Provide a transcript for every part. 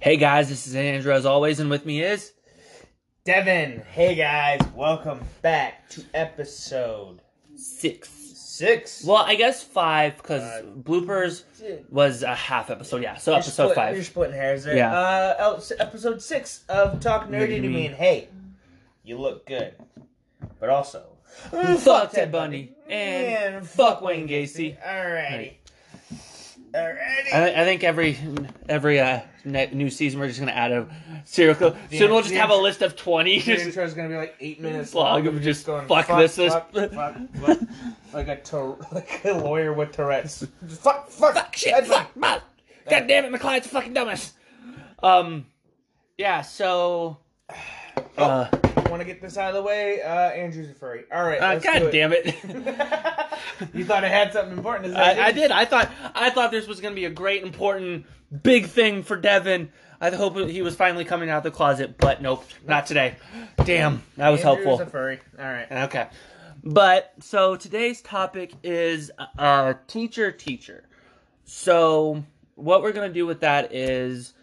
Hey guys, this is Andrew as always, and with me is Devin, hey guys, welcome back to episode six. six. Well, I guess five because Five. bloopers was a half episode. Yeah, so episode split- five. You're splitting hairs there. Yeah. Uh, episode six of Talk Nerdy to Me. And hey, you look good, but also Fuck Ted Bundy and fuck Wayne Gacy. Alrighty, alrighty. I, I think every every uh, ne- new season we're just gonna add a serial killer. The- Soon we'll just the have a list of twenty. The Just, intro's gonna be like eight minutes Long of just going fuck this, this- fuck, fuck, fuck, like a Tour- like a lawyer with Tourette's. Just fuck, fuck, fuck shit, Ted fuck, fuck. God damn it, my client's a fucking dumbass. Um, yeah. So, uh, Want to get this out of the way? Uh, Andrew's a furry. All right. uh let's do God it. damn it. you thought I had something important to say? I, I did. I thought I thought this was going to be a great, important, big thing for Devin. I hope he was finally coming out of the closet, but nope, not today. Damn, that was? Andrew's helpful. a furry. All right. Okay, but so today's topic is uh, teacher teacher. So what we're gonna do with that is.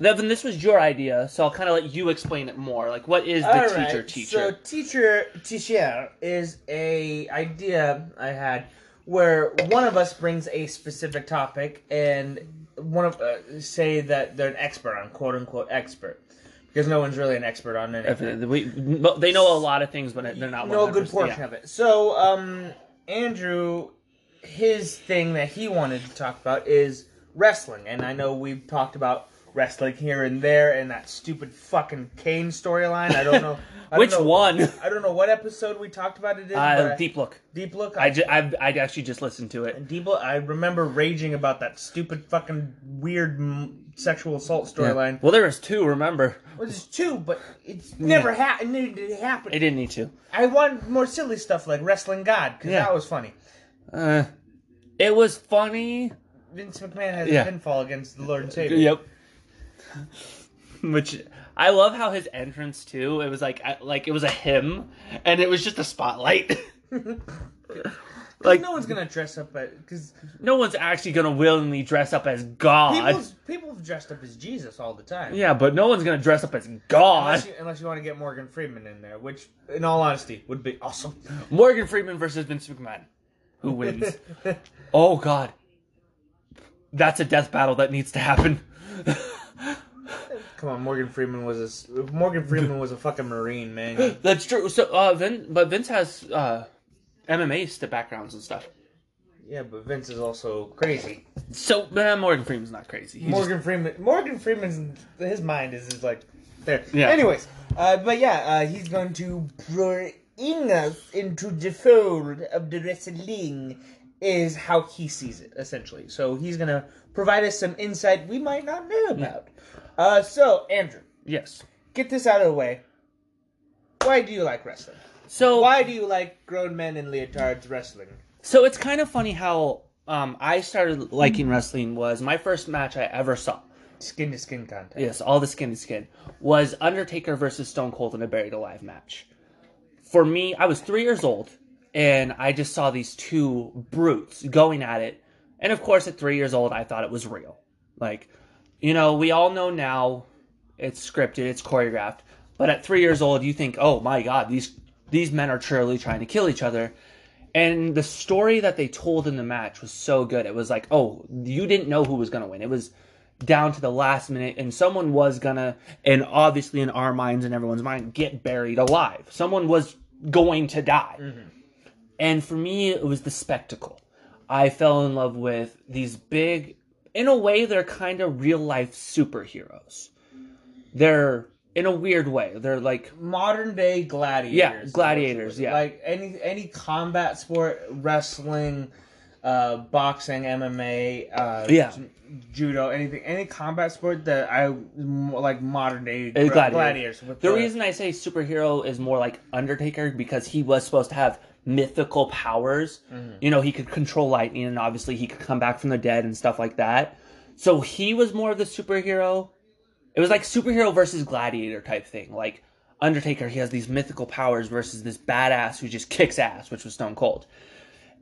Devin, this was your idea, so I'll kind of let you explain it more. Like, what is the All teacher right, teacher? So teacher teacher is a idea I had where one of us brings a specific topic and one of uh, say that they're an expert on quote unquote expert because no one's really an expert on anything. we, they know a lot of things, but they're not. no good portion yeah. of it. So, um, Andrew, his thing that he wanted to talk about is wrestling, and I know we've talked about wrestling here and there, and that stupid fucking Kane storyline. I don't know I don't Which know- one? I don't know what episode we talked about it in. Uh, deep look. deep look. I, ju- I, I actually just listened to it. and deep look. I remember raging about that stupid fucking weird mm, sexual assault storyline. Well, there was two. Remember, Well, there's two, but it's never happened. It didn't happen. it didn't need to. I want more silly stuff like wrestling God because Yeah. that was funny. Uh, it was funny. Vince McMahon has Yeah. a pinfall against the Lord and Savior. Yep. Which I love how his entrance too. It was like like it was a hymn, and it was just a spotlight. like no one's gonna dress up because no one's actually gonna willingly dress up as God. people people have dressed up as Jesus all the time. Yeah, but no one's gonna dress up as God. Unless you, unless you want to get Morgan Freeman in there, which, in all honesty, would be awesome. Morgan Freeman versus Vince McMahon. Who wins? oh God. That's a death battle that needs to happen. Come on, Morgan Freeman was a Morgan Freeman was a fucking Marine, man. That's true. So, uh, Vin, but Vince has uh, MMA backgrounds and stuff. Yeah, but Vince is also crazy. So, uh, Morgan Freeman's not crazy. He Morgan Freeman, Morgan Freeman's his mind is, is like there. Yeah. Anyways, uh, but yeah, uh, he's going to bring us into the fold of the wrestling. Is how he sees it essentially. So he's gonna provide us some insight we might not know about. Uh, so Andrew, yes. get this out of the way. Why do you like wrestling? So, Why do you like grown men in leotards wrestling? so it's kind of funny how um, I started liking wrestling. Was my first match I ever saw. Skin to skin contest. Yes, all the skin to skin was Undertaker versus Stone Cold in a buried alive match. For me, I was three years old, and I just saw these two brutes going at it. And of course, at three years old, I thought it was real. Like, you know, we all know now it's scripted, it's choreographed. But at three years old, you think, oh my god, these these men are truly trying to kill each other. And the story that they told in the match was so good. It was like, oh, you didn't know who was going to win. It was down to the last minute, and someone was gonna, and obviously in our minds and everyone's mind, get buried alive. Someone was going to die. Mm-hmm. And for me, it was the spectacle. I fell in love with these big, in a way, they're kind of real life superheroes. They're, in a weird way, they're like, modern day gladiators. Yeah, gladiators, yeah. Like any any combat sport, wrestling, uh, boxing, MMA, uh, Yeah. j- judo, anything, any combat sport that I like modern day Uh, gra- gladiator. gladiators. With The reason I say superhero is more like Undertaker because he was supposed to have mythical powers. Mm-hmm. You know, he could control lightning and obviously he could come back from the dead and stuff like that. So he was more of the superhero. It was like superhero versus gladiator type thing. Like Undertaker, he has these mythical powers versus this badass who just kicks ass, which was Stone Cold.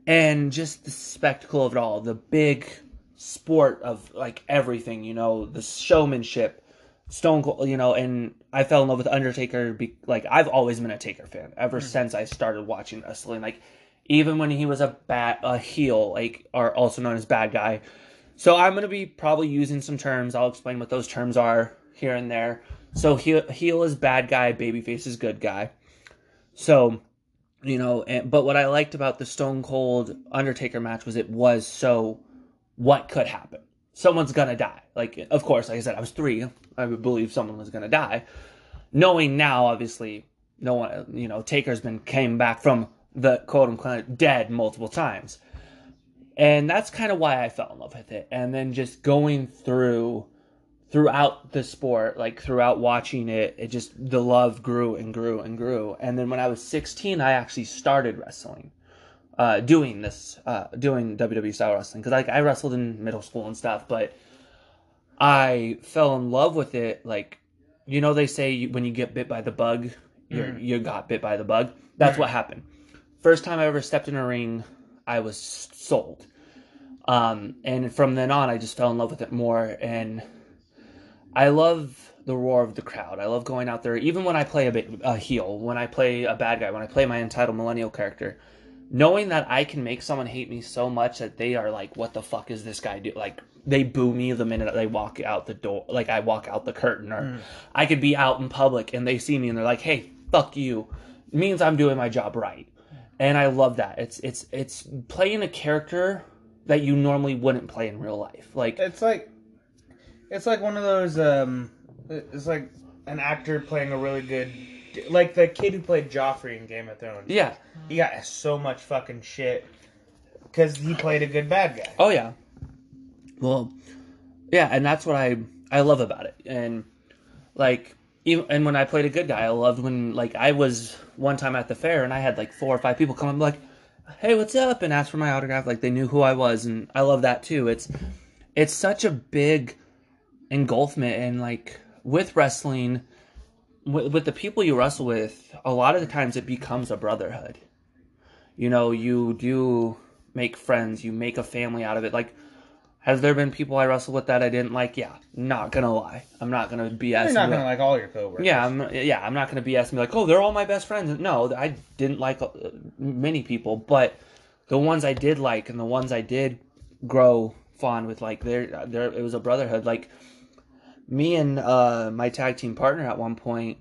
And just the spectacle of it all, the big sport of like everything, you know, the showmanship, Stone Cold, you know, and I fell in love with Undertaker. Be, like I've always been a Taker fan ever hmm. since I started watching wrestling. Like even when he was a bad a heel, like or also known as bad guy. So I'm gonna be probably using some terms. I'll explain what those terms are here and there. So heel, heel is bad guy, babyface is good guy. So you know, and, but what I liked about the Stone Cold Undertaker match was it was so what could happen. Someone's gonna die. Like, of course, like I said, I was three. I would believe someone was gonna die. Knowing now, obviously, no one, you know, Taker's been came back from the quote unquote dead multiple times, and that's kind of why I fell in love with it. And then just going through throughout the sport, like throughout watching it, it just the love grew and grew and grew. And then when I was 16, I actually started wrestling, uh, doing this, uh, doing WWE style wrestling because like I wrestled in middle school and stuff, but I fell in love with it. Like, you know, they say you, when you get bit by the bug, you you got bit by the bug. That's what happened. First time I ever stepped in a ring, I was sold. Um, and from then on, I just fell in love with it more and I love the roar of the crowd. I love going out there, even when I play a, bit, a heel, when I play a bad guy, when I play my entitled millennial character, knowing that I can make someone hate me so much that they are like, "What the fuck is this guy do?" Like they boo me the minute they walk out the door, like I walk out the curtain, or I could be out in public and they see me and they're like, "Hey, fuck you," it means I'm doing my job right, and I love that. It's it's it's playing a character that you normally wouldn't play in real life, like. It's like it's like one of those um it's like an actor playing a really good like the kid who played Joffrey in Game of Thrones. Yeah. He got so much fucking shit cuz he played a good bad guy. Oh yeah. Well, yeah, and that's what I I love about it. And like even and when I played a good guy, I loved when like I was one time at the fair and I had like four or five people come up like, "Hey, what's up?" and ask for my autograph like they knew who I was and I love that too. It's it's such a big engulfment and like with wrestling with, with the people you wrestle with, a lot of the times it becomes a brotherhood. You know, you do make friends, you make a family out of it. Like, has there been people I wrestled with that I didn't like? Yeah, not gonna lie. I'm not gonna BS. You're not to like all your coworkers. yeah, I'm yeah, I'm not gonna BS and be like, oh, they're all my best friends. No, I didn't like uh, many people, but the ones I did like and the ones I did grow fond with, like, there, there, it was a brotherhood. Like me and uh, my tag team partner at one point,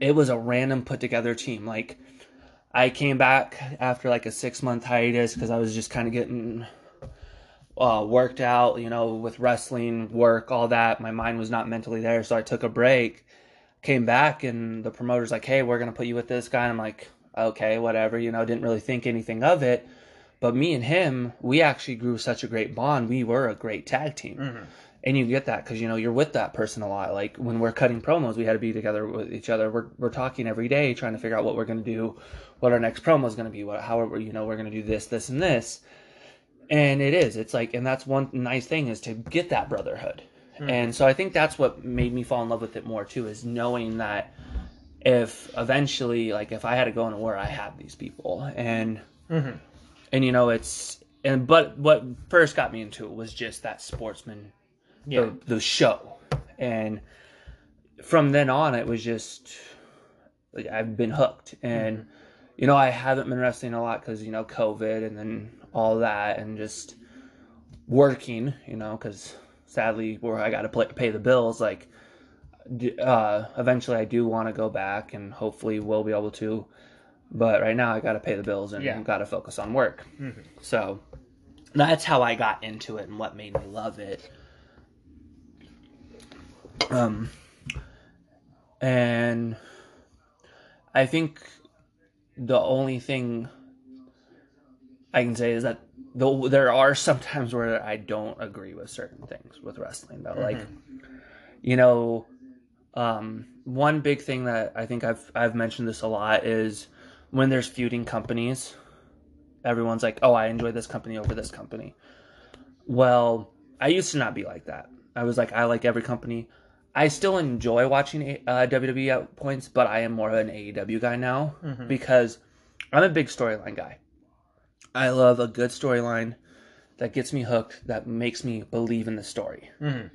it was a random put together team. Like I came back after like a six month hiatus because I was just kind of getting uh, worked out, you know, with wrestling, work, all that. My mind was not mentally there, so I took a break. Came back, and the promoter's like, "Hey, we're gonna put you with this guy." And I'm like, "Okay, whatever." You know, didn't really think anything of it. But me and him, we actually grew such a great bond. We were a great tag team. And you get that because you know you're with that person a lot. Like when we're cutting promos, we had to be together with each other. We're we're talking every day, trying to figure out what we're gonna do, what our next promo is gonna be, what how are, you know we're gonna do this, this, and this. And it is. It's like, and that's one nice thing is to get that brotherhood. Hmm. And so I think that's what made me fall in love with it more too, is knowing that if eventually, like, if I had to go into war, I have these people, and mm-hmm. and you know, it's and but what first got me into it was just that sportsman, Yeah. the, the show, and from then on, it was just like I've been hooked, and you know, I haven't been wrestling a lot because you know COVID and then all that, and just working, you know, because sadly, where I got to pay the bills, like uh, eventually I do want to go back, and hopefully we'll be able to. But right now, I got to pay the bills and Yeah. got to focus on work. So that's how I got into it and what made me love it. Um, and I think the only thing I can say is that though there are sometimes where I don't agree with certain things with wrestling though. Like you know, um, one big thing that I think I've I've mentioned this a lot is when there's feuding companies, everyone's like, "Oh, I enjoy this company over this company." Well, I used to not be like that. I was like, I like every company. I still enjoy watching uh, WWE at points, but I am more of an AEW guy now because I'm a big storyline guy. I love a good storyline that gets me hooked, that makes me believe in the story. Mhm.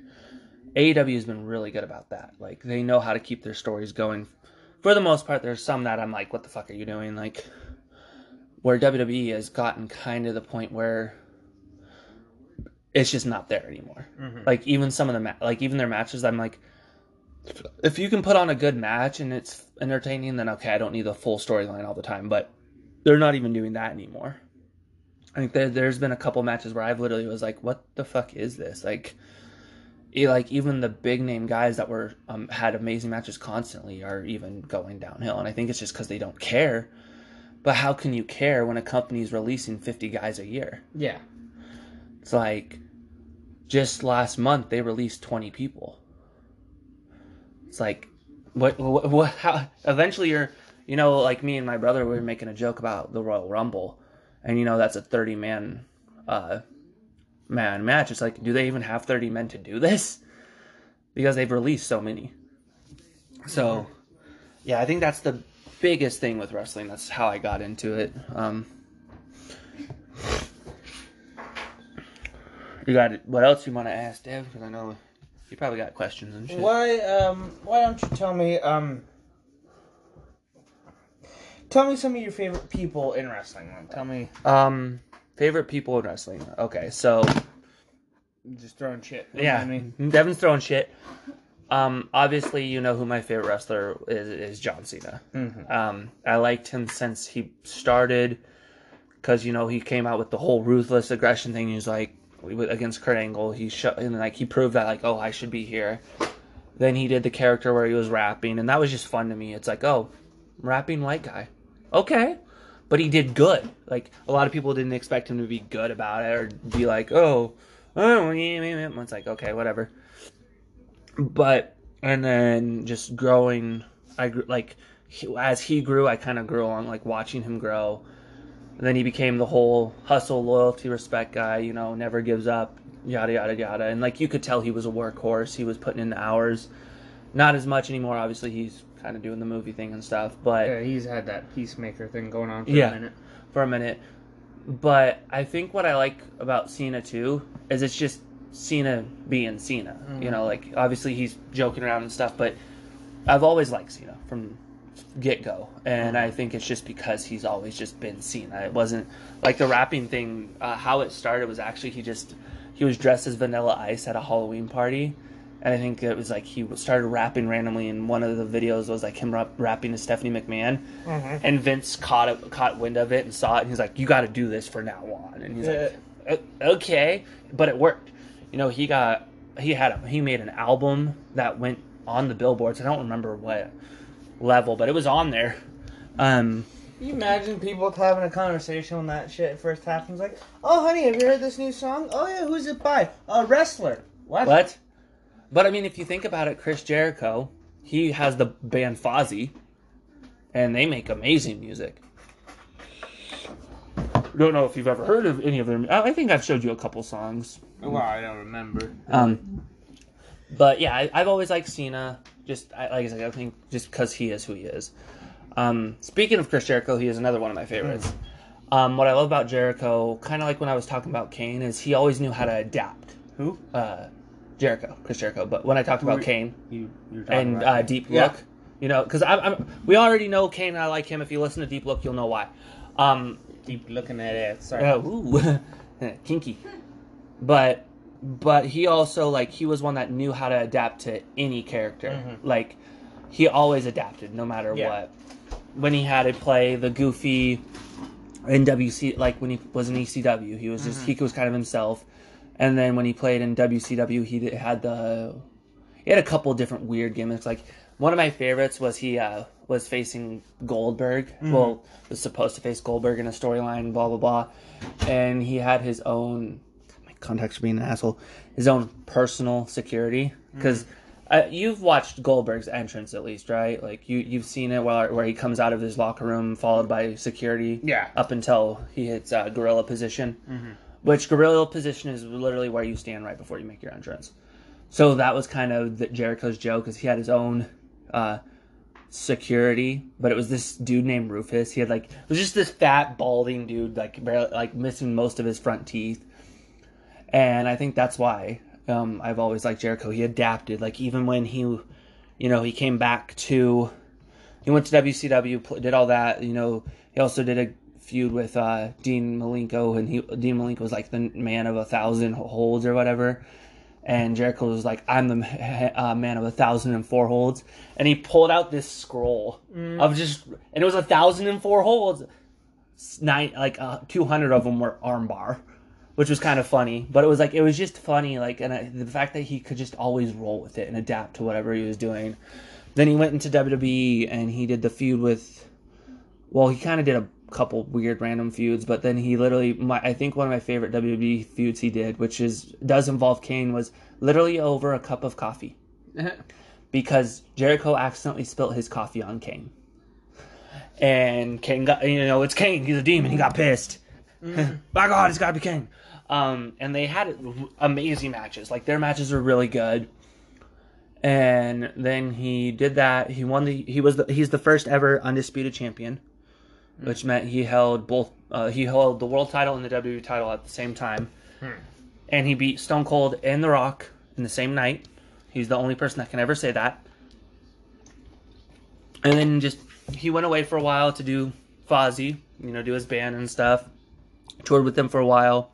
AEW has been really good about that. Like they know how to keep their stories going. For the most part, there's some that I'm like, what the fuck are you doing? Like where WWE has gotten kind of the point where it's just not there anymore. Like even some of the ma- like even their matches, I'm like, if you can put on a good match and it's entertaining, then okay, I don't need the full storyline all the time. But they're not even doing that anymore. I think there, there's been a couple matches where I've literally was like, what the fuck is this? Like, like even the big name guys that were um, had amazing matches constantly are even going downhill, and I think it's just because they don't care. But how can you care when a company's releasing 50 guys a year? Yeah. It's like just last month they released 20 people. It's like what what, what how eventually you're you know like me and my brother we were making a joke about the Royal Rumble and you know that's a 30 man uh man match. It's like do they even have 30 men to do this? Because they've released so many. So yeah, I think that's the biggest thing with wrestling. That's how I got into it. Um You got it. What else you want to ask, Dev? Because I know you probably got questions and shit. Why um why don't you tell me um tell me some of your favorite people in wrestling? Like, Tell me Um, favorite people in wrestling. Okay, so just throwing shit. yeah, I mean Devin's throwing shit. Um, obviously, you know who my favorite wrestler is is John Cena. Um, I liked him since he started because you know he came out with the whole ruthless aggression thing. He was like against Kurt Angle. He shut and like he proved that like oh I should be here. Then he did the character where he was rapping, and that was just fun to me. It's like oh, rapping white guy, okay, but he did good. Like a lot of people didn't expect him to be good about it or be like oh, oh, it's like okay, whatever. But and then just growing, I grew like he, as he grew, I kind of grew along like watching him grow. And then he became the whole hustle, loyalty, respect guy. You know, never gives up, yada yada yada. And like you could tell, he was a workhorse. He was putting in the hours. Not as much anymore. Obviously, he's kind of doing the movie thing and stuff. But yeah, he's had that peacemaker thing going on for Yeah. a minute. for a minute. But I think what I like about Cena too is it's just Cena being Cena. You mm-hmm. know, like obviously he's joking around and stuff, but I've always liked Cena from get go, and I think it's just because he's always just been seen. It wasn't like the rapping thing. Uh, how it started was actually he just he was dressed as Vanilla Ice at a Halloween party. And I think it was like he started rapping randomly, and one of the videos was like him rap- rapping to Stephanie McMahon, and Vince caught it, caught wind of it and saw it, and he's like, "You got to do this for now on." And he's like, "Okay," but it worked. You know, he got he had a, he made an album that went on the billboards. I don't remember what level, but it was on there. Um, Can you imagine people having a conversation when that shit first happens? Like, oh, honey, have you heard this new song? Oh, yeah, who's it by? A wrestler. What? what? But I mean, if you think about it, Chris Jericho, he has the band Fozzy, and they make amazing music. Don't know if you've ever heard of any of them. I I think I've showed you a couple songs. Well, I don't remember. Um, but yeah, I, I've always liked Cena. Just I, like I said, I think just because he is who he is. Um, speaking of Chris Jericho, he is another one of my favorites. Um, what I love about Jericho, kind of like when I was talking about Kane, is he always knew how to adapt. Who? Uh, Jericho, Chris Jericho. But when I talked about Who- Kane You, you're and about uh, Deep Yeah. Look, you know, because I'm, I'm, we already know Kane. and I like him. If you listen to Deep Look, you'll know why. Um, Deep looking at it. Sorry. uh, ooh, kinky. But but he also like he was one that knew how to adapt to any character. Mm-hmm. Like he always adapted no matter Yeah. what. When he had to play the goofy in WC, like when he was in ECW, he was just mm-hmm. he was kind of himself. And then when he played in WCW, he did, had the he had a couple different weird gimmicks. Like one of my favorites was he uh, was facing Goldberg. Mm-hmm. Well, was supposed to face Goldberg in a storyline, blah blah blah, and he had his own. Contacts are being an asshole. His own personal security because. Uh, you've watched Goldberg's entrance at least, right? Like you, you've seen it where where he comes out of his locker room followed by security. Yeah. Up until he hits uh, gorilla position, which gorilla position is literally where you stand right before you make your entrance. So that was kind of the, Jericho's joke, because he had his own uh, security, but it was this dude named Rufus. He had like it was just this fat balding dude, like barely, like missing most of his front teeth, and I think that's why um, I've always liked Jericho. He adapted, like even when he, you know, he came back to, he went to WCW, did all that. You know, he also did a feud with uh, Dean Malenko, and he Dean Malenko was like the man of a thousand holds or whatever. And Jericho was like, "I'm the uh, man of a thousand and four holds," and he pulled out this scroll of just, and it was a thousand and four holds. Nine, like uh, two hundred of them were armbar, which was kind of funny. But it was like it was just funny, like, and I, the fact that he could just always roll with it and adapt to whatever he was doing. Then he went into WWE and he did the feud with, well, he kind of did a couple weird random feuds, but then he literally, my, I think one of my favorite WWE feuds he did, which is does involve Kane, was literally over a cup of coffee because Jericho accidentally spilt his coffee on Kane. And Kane got, you know, it's Kane. He's a demon. He got pissed. Mm-hmm. By God, it's got to be Kane. Um, and they had amazing matches. Like their matches were really good. And then he did that. He won the. He was the. He's the first ever undisputed champion, which meant he held both. Uh, he held the world title and the WWE title at the same time. And he beat Stone Cold and The Rock in the same night. He's the only person that can ever say that. And then just he went away for a while to do Fozzy, you know, do his band and stuff. Toured with them for a while.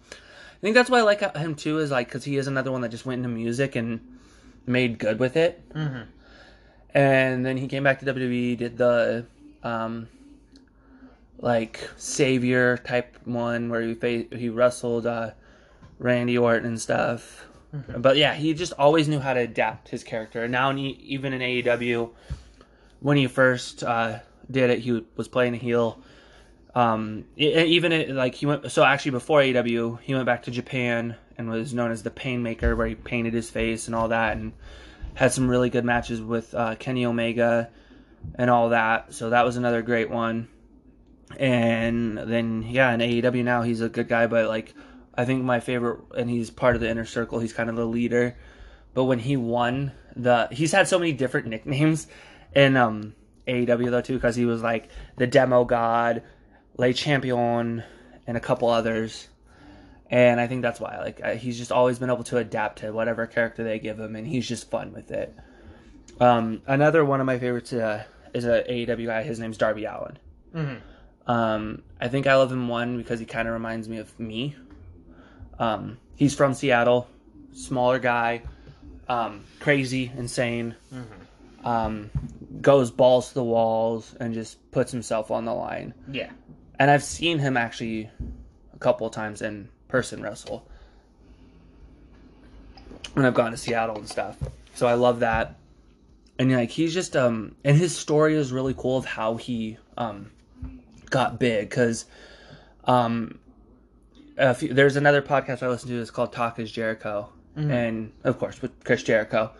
I think that's why I like him too, is like because he is another one that just went into music and made good with it. Mhm. And then he came back to WWE, did the um, like savior type one where he fa- he wrestled uh, Randy Orton and stuff. But yeah, he just always knew how to adapt his character. Now, even in AEW, when he first uh, did it, he was playing a heel. Um, even it, like he went. So actually, before AEW, he went back to Japan and was known as the Painmaker, where he painted his face and all that, and had some really good matches with uh, Kenny Omega and all that. So that was another great one. And then yeah, in AEW now he's a good guy, but like I think my favorite, and he's part of the inner circle. He's kind of the leader. But when he won the, he's had so many different nicknames in um, AEW though too, because he was like the Demo God, Le Champion, and a couple others. And I think that's why, like, he's just always been able to adapt to whatever character they give him, and he's just fun with it. Um, another one of my favorites uh, is a AEW guy. His name's Darby Allin. Mhm. Um, I think I love him one because he kind of reminds me of me. Um, he's from Seattle, smaller guy, um, crazy, insane. Um, goes balls to the walls and just puts himself on the line. Yeah. And I've seen him actually a couple of times in person wrestle. When I've gone to Seattle and stuff. So I love that. And like he's just um and his story is really cool of how he um got big cuz um a few, there's another podcast I listen to that's called Talk is Jericho. And of course with Chris Jericho.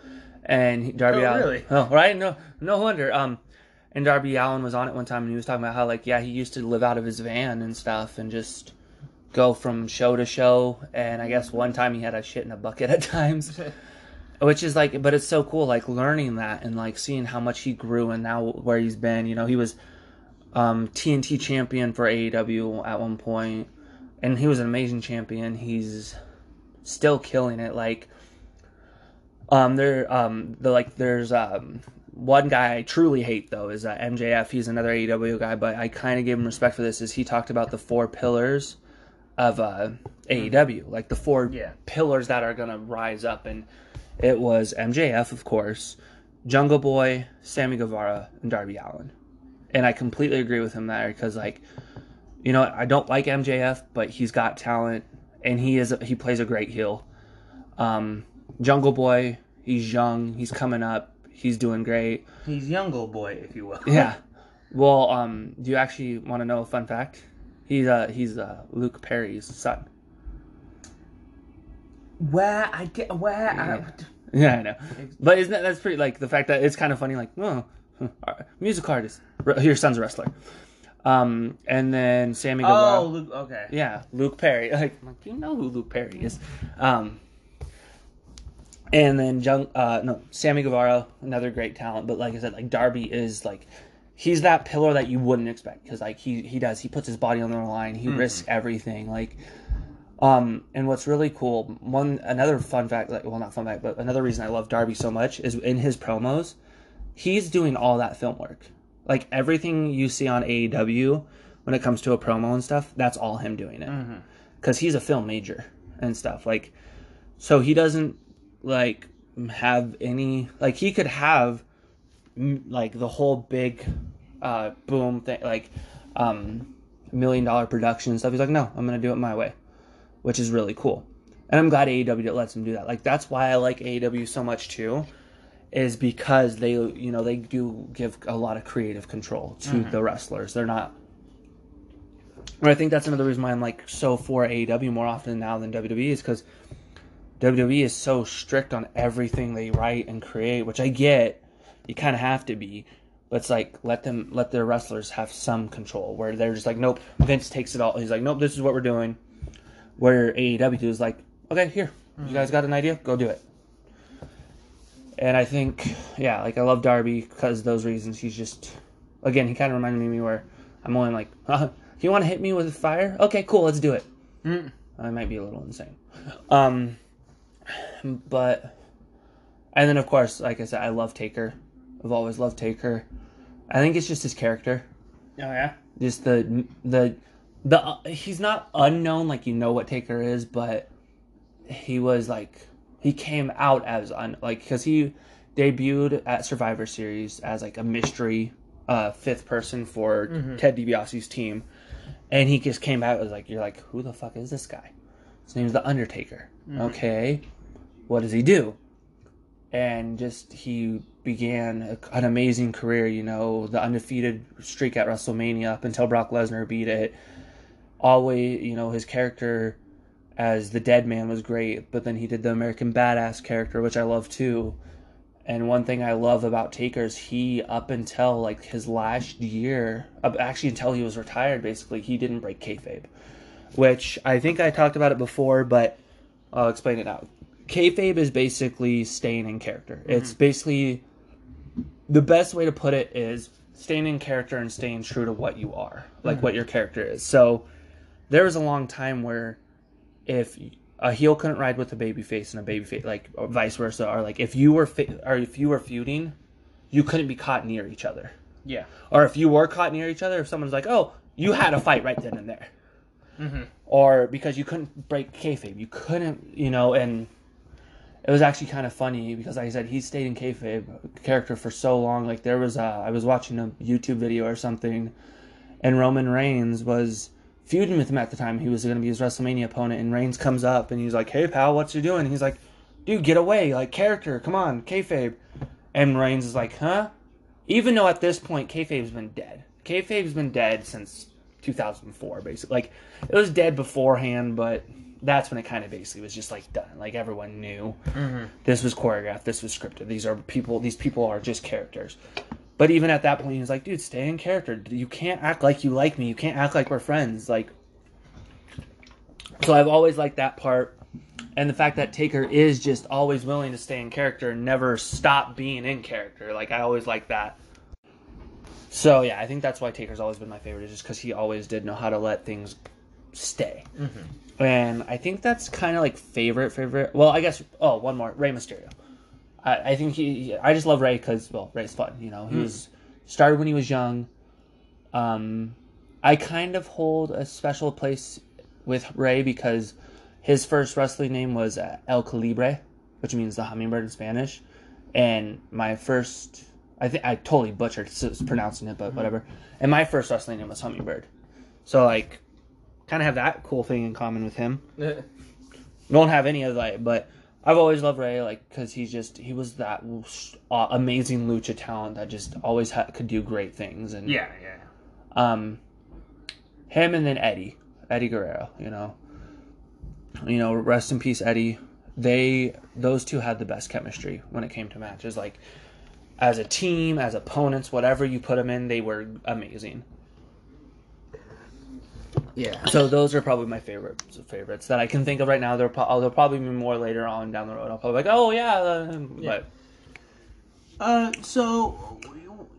And Darby Oh, Allin. really? Oh, right? No no wonder. Um and Darby Allin was on it one time and he was talking about how like yeah, he used to live out of his van and stuff and just go from show to show and I guess one time he had a shit in a bucket at times. Which is like but it's so cool like learning that and like seeing how much he grew and now where he's been, you know, he was um TNT champion for AEW at one point and he was an amazing champion. He's still killing it like um there um the like there's um one guy I truly hate though is uh, MJF. He's another AEW guy, but I kind of gave him respect for this. Is he talked about the four pillars of uh, AEW, like the four Yeah. pillars that are gonna rise up, and it was MJF, of course, Jungle Boy, Sammy Guevara, and Darby Allin. And I completely agree with him there because, like, you know, I don't like MJF, but he's got talent, and he is he plays a great heel. Um, Jungle Boy, he's young, he's coming up, he's doing great. He's young old Boy, if you will. Yeah. Well, um, do you actually want to know a fun fact? He's uh he's uh Luke Perry's son. Where I get where I, Yeah, I know. But isn't that that's pretty like the fact that it's kind of funny like oh, music artist your son's a wrestler. Um, and then Sammy. Oh, Luke, okay. Yeah, Luke Perry. Like, like, you know who Luke Perry is. Um, and then Jung, uh, no, Sammy Guevara, another great talent. But like I said, like Darby is like, he's that pillar that you wouldn't expect because like he he does he puts his body on the line, he risks everything. Like, Um, and what's really cool, one another fun fact, like well, not fun fact, but another reason I love Darby so much is in his promos, he's doing all that film work. Like everything you see on AEW when it comes to a promo and stuff, that's all him doing it. Because he's a film major and stuff. Like, so he doesn't like have any like he could have like the whole big uh boom thing like um million dollar production and stuff. He's like no i'm gonna do it my way which is really cool. And i'm glad aew lets him do that. Like that's why i like aew so much too is because they you know they do give a lot of creative control to the wrestlers. They're not and i think that's another reason why i'm like so for aew more often now than wwe is because WWE is so strict on everything they write and create, which I get. You kind of have to be, but it's like let them let their wrestlers have some control. Where they're just like, nope, Vince takes it all. He's like, nope, this is what we're doing. Where AEW is like, okay, here, you guys got an idea, go do it. And I think, yeah, like I love Darby because of those reasons. He's just, again, he kind of reminded me me where I'm only like, uh, you want to hit me with fire? Okay, cool, let's do it. I might be a little insane. Um, but and then of course, like I said, I love Taker. I've always loved Taker. I think it's just his character, Oh yeah. just the the the uh, he's not unknown like you know what Taker is, but he was like he came out as un like because he debuted at Survivor Series as like a mystery uh fifth person for Ted DiBiase's team, and he just came out as like you're like who the fuck is this guy? His name's the Undertaker. Mm-hmm. Okay, what does he do? And just he began a, an amazing career. You know, the undefeated streak at WrestleMania up until Brock Lesnar beat it. Always, you know, his character as the Dead Man was great, but then he did the American Badass character, which I love too. And one thing I love about Taker is he, up until like his last year, actually until he was retired, basically, he didn't break kayfabe which I think I talked about it before, but I'll explain it now. Kayfabe is basically staying in character. Mm-hmm. It's basically the best way to put it is staying in character and staying true to what you are, like mm-hmm. what your character is. So there was a long time where if a heel couldn't ride with a baby face and a baby face, like or vice versa, or like if you were or if you were feuding, you couldn't be caught near each other. Yeah. Or if you were caught near each other, if someone's like, "Oh, you had a fight right then and there," Mm-hmm. or because you couldn't break kayfabe, you couldn't, you know, and it was actually kind of funny because, like I said, he stayed in kayfabe character for so long. Like there was, a, I was watching a YouTube video or something, and Roman Reigns was feuding with him at the time. He was going to be his WrestleMania opponent, and Reigns comes up and he's like, "Hey pal, what you doing?" He's like, "Dude, get away! Like character, come on, kayfabe." And Reigns is like, "Huh?" Even though at this point kayfabe's been dead. Kayfabe's been dead since 2004, basically. Like it was dead beforehand, but that's when it kind of basically was just like done. Like everyone knew mm-hmm. this was choreographed, this was scripted. These are people. These people are just characters. But even at that point, he was like, "Dude, stay in character. You can't act like you like me. You can't act like we're friends." Like, so I've always liked that part, and the fact that Taker is just always willing to stay in character and never stop being in character. Like I always like that. So yeah, I think that's why Taker's always been my favorite, is just because he always did know how to let things stay. And I think that's kind of like favorite favorite. Well, I guess oh one more Rey Mysterio. I, I think he. I just love Rey because well Rey's fun. You know he was started when he was young. Um, I kind of hold a special place with Rey because his first wrestling name was uh, El Calibre, which means the hummingbird in Spanish, and my first. I think I totally butchered pronouncing it, but whatever. And my first wrestling name was Hummingbird, so like, kind of have that cool thing in common with him don't have any of that, but I've always loved Rey, like, because he's just he was that uh, amazing lucha talent that just always ha- could do great things, and Yeah, yeah. um, him and then Eddie, Eddie Guerrero, you know, you know, rest in peace, Eddie. They those two had the best chemistry when it came to matches, like as a team, as opponents, whatever you put them in, they were amazing. Yeah. So those are probably my favorite favorites that I can think of right now. There'll, pro- there'll probably be more later on down the road. I'll probably be like, oh yeah, uh, but Uh, so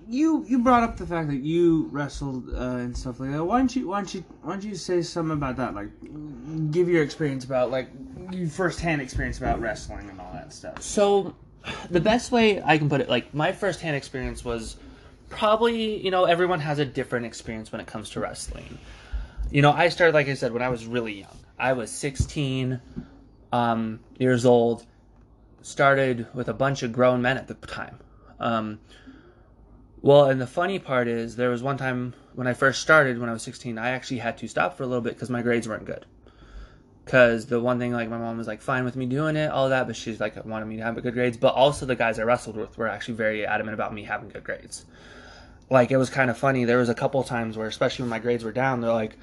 you you brought up the fact that you wrestled uh, and stuff like that. Why don't you why don't you why don't you say something about that? Like, give your experience about like your firsthand experience about wrestling and all that stuff. So, the best way I can put it, like my firsthand experience was probably, you know, everyone has a different experience when it comes to wrestling. You know, I started, like I said, when I was really young. I was 16 um, years old. Started with a bunch of grown men at the time. Um, well, and the funny part is, there was one time when I first started, when I was 16, I actually had to stop for a little bit because my grades weren't good. Because the one thing, like, my mom was like fine with me doing it, all that, but she's like wanted me to have good grades. But also, the guys I wrestled with were actually very adamant about me having good grades. Like, it was kind of funny. There was a couple times where, especially when my grades were down, they're like,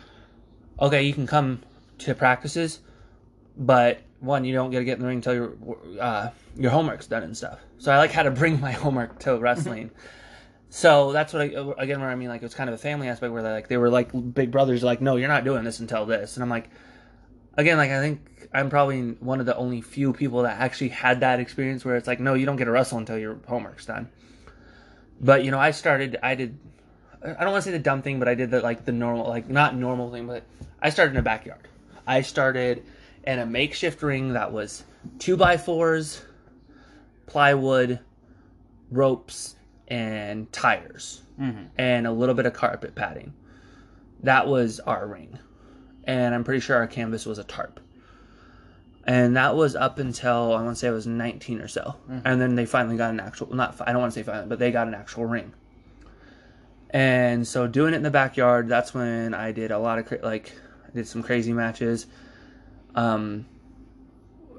okay, you can come to practices, but one, you don't get to get in the ring until your uh, your homework's done and stuff. So I like had to bring my homework to wrestling. so that's what I again where I mean like it was kind of a family aspect where they like they were like big brothers like no you're not doing this until this and I'm like again like I think I'm probably one of the only few people that actually had that experience where it's like no you don't get a wrestle until your homework's done. But you know I started I did I don't want to say the dumb thing but I did the like the normal like not normal thing but I started in a backyard. I started in a makeshift ring that was two by fours, plywood, ropes, and tires, Mm-hmm. and a little bit of carpet padding. That was our ring. And I'm pretty sure our canvas was a tarp. And that was up until I want to say I was 19 or so. And then they finally got an actual, not, I don't want to say finally, but they got an actual ring. And so doing it in the backyard, that's when I did a lot of, cra- like, I did some crazy matches. Um,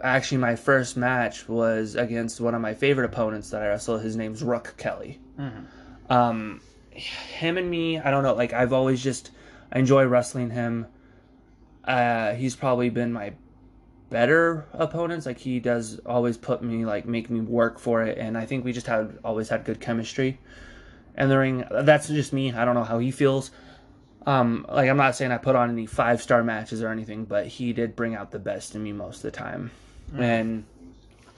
actually, my first match was against one of my favorite opponents that I wrestled. His name's Rook Kelly. Um, him and me, I don't know. Like I've always just I enjoy wrestling him. Uh, he's probably been my better opponents. Like he does always put me like make me work for it, and I think we just had always had good chemistry. And the ring, that's just me. I don't know how he feels. Um, like I'm not saying I put on any five star matches or anything, but he did bring out the best in me most of the time. And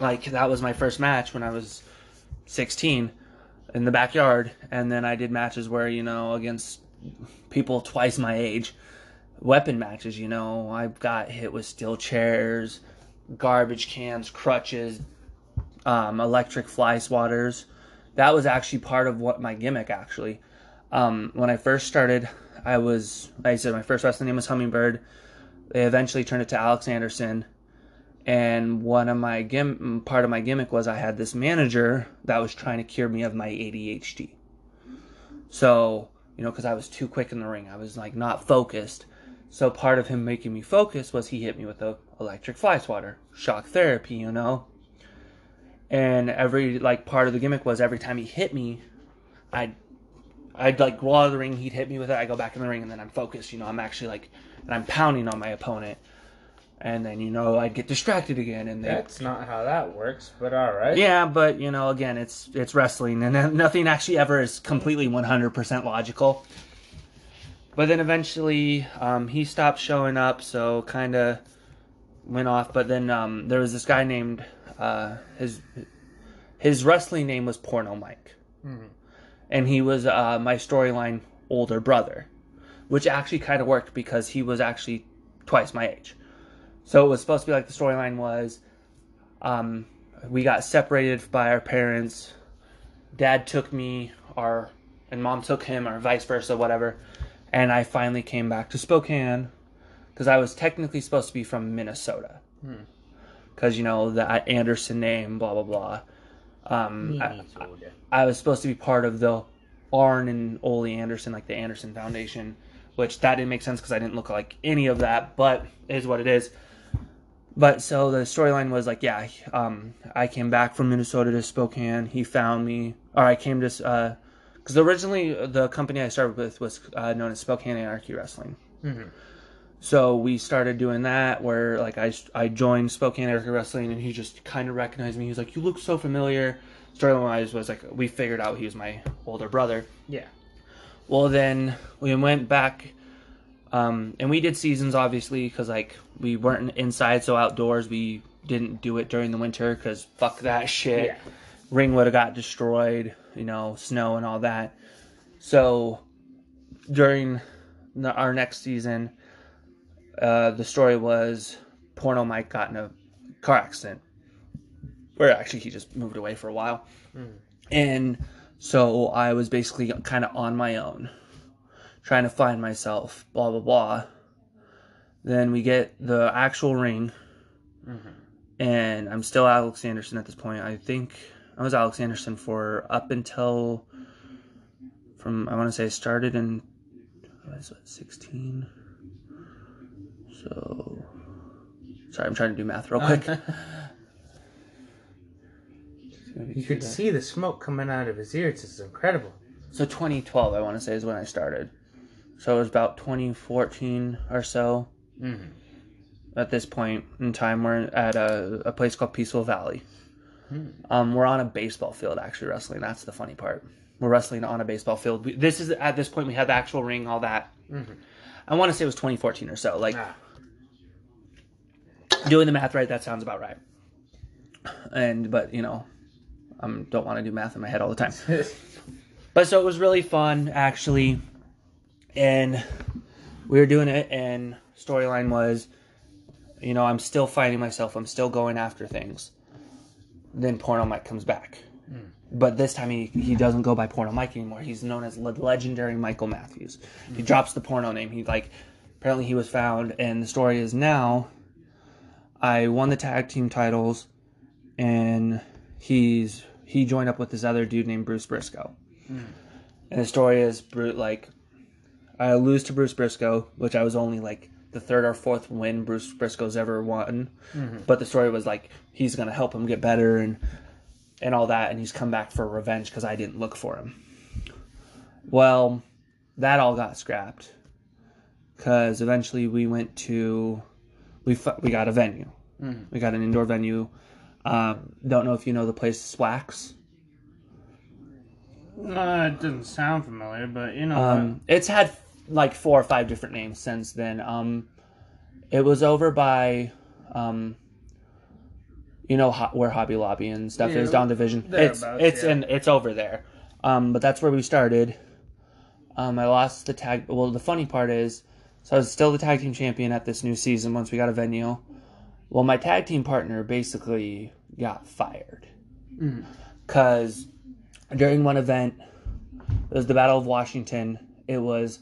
like that was my first match when I was 16 in the backyard, and then I did matches where you know against people twice my age, weapon matches. You know, I got hit with steel chairs, garbage cans, crutches, um, electric fly swatters. That was actually part of what my gimmick actually. Um, when I first started, I was like I said my first wrestling name was Hummingbird. They eventually turned it to Alex Anderson and one of my gim part of my gimmick was I had this manager that was trying to cure me of my ADHD. So, you know, because I was too quick in the ring, I was like not focused. So part of him making me focus was he hit me with a electric fly swatter, shock therapy, you know. And every like part of the gimmick was every time he hit me, I'd I'd like roll out of the ring, he'd hit me with it, I go back in the ring, and then I'm focused. You know, I'm actually like, and I'm pounding on my opponent and then you know I'd get distracted again, and they, That's not how that works, but all right. yeah, but you know, again, it's it's wrestling, and nothing actually ever is completely one hundred percent logical. But then eventually, um, he stopped showing up, so kind of went off. But then um, there was this guy named uh, his his wrestling name was Porno Mike, and he was uh, my storyline older brother, which actually kind of worked because he was actually twice my age. So it was supposed to be like the storyline was um, we got separated by our parents. Dad took me, our and mom took him, or vice versa, whatever. And I finally came back to Spokane because I was technically supposed to be from Minnesota. Because you know the Anderson name, blah blah blah. Um, I, Minnesota. I was supposed to be part of the Arn and Ole Anderson, like the Anderson Foundation, which that didn't make sense because I didn't look like any of that, but it is what it is. But so the storyline was like, yeah, um, I came back from Minnesota to Spokane. He found me, or I came to, because originally the company I started with was uh, known as Spokane Anarchy Wrestling. So we started doing that where like I, I joined Spokane Anarchy Wrestling and he just kind of recognized me. He was like, you look so familiar. Storyline wise was like, we figured out he was my older brother. Yeah. Well, then we went back, um, and we did seasons obviously because like we weren't inside, so outdoors we didn't do it during the winter because fuck that shit. Yeah. ring would have got destroyed, you know, snow and all that. So during the, our next season, uh, the story was Porno Mike got in a car accident, where actually he just moved away for a while, and so I was basically kind of on my own, trying to find myself, blah blah blah. Then we get the actual ring, and I'm still Alex Anderson at this point. I think I was Alex Anderson for up until from I want to say I started in what is it, 16. So sorry, I'm trying to do math real quick. You could see the smoke coming out of his ears. It's incredible. So 2012, I want to say, is when I started. So it was about 2014 or so. Mhm. At this point in time, we're at a, a place called Peaceful Valley. Um, we're on a baseball field, actually wrestling. That's the funny part. We're wrestling on a baseball field. We, this is at this point we had the actual ring, all that. I want to say it was 2014 or so. Like Ah. doing the math right, that sounds about right. And but you know, I um, don't want to do math in my head all the time. But so it was really fun actually, and we were doing it. And storyline was, you know, I'm still finding myself. I'm still going after things. Then Porno Mike comes back, hmm. but this time he he doesn't go by Porno Mike anymore. He's known as le- legendary Michael Matthews. He hmm. drops the porno name. He like apparently he was found, and the story is now. I won the tag team titles, and he's he joined up with this other dude named Bruce Briscoe. Hmm. And the story is like I lose to Bruce Briscoe, which I was only like the third or fourth win Bruce Briscoe's ever won. But the story was like he's gonna help him get better and and all that, and he's come back for revenge because I didn't look for him. Well, that all got scrapped because eventually we went to we we got a venue. We got an indoor venue. Um, don't know if you know the place Swax. Uh, it doesn't sound familiar, but you know. Um, it's had like four or five different names since then. Um, it was over by, um, you know, ho- where Hobby Lobby and stuff Yeah, is down Division. It's it's yeah. in it's over there. Um, but that's where we started. Um, I lost the tag. Well, the funny part is, so I was still the tag team champion at this new season once we got a venue. Well, my tag team partner basically got fired because during one event, it was the Battle of Washington. It was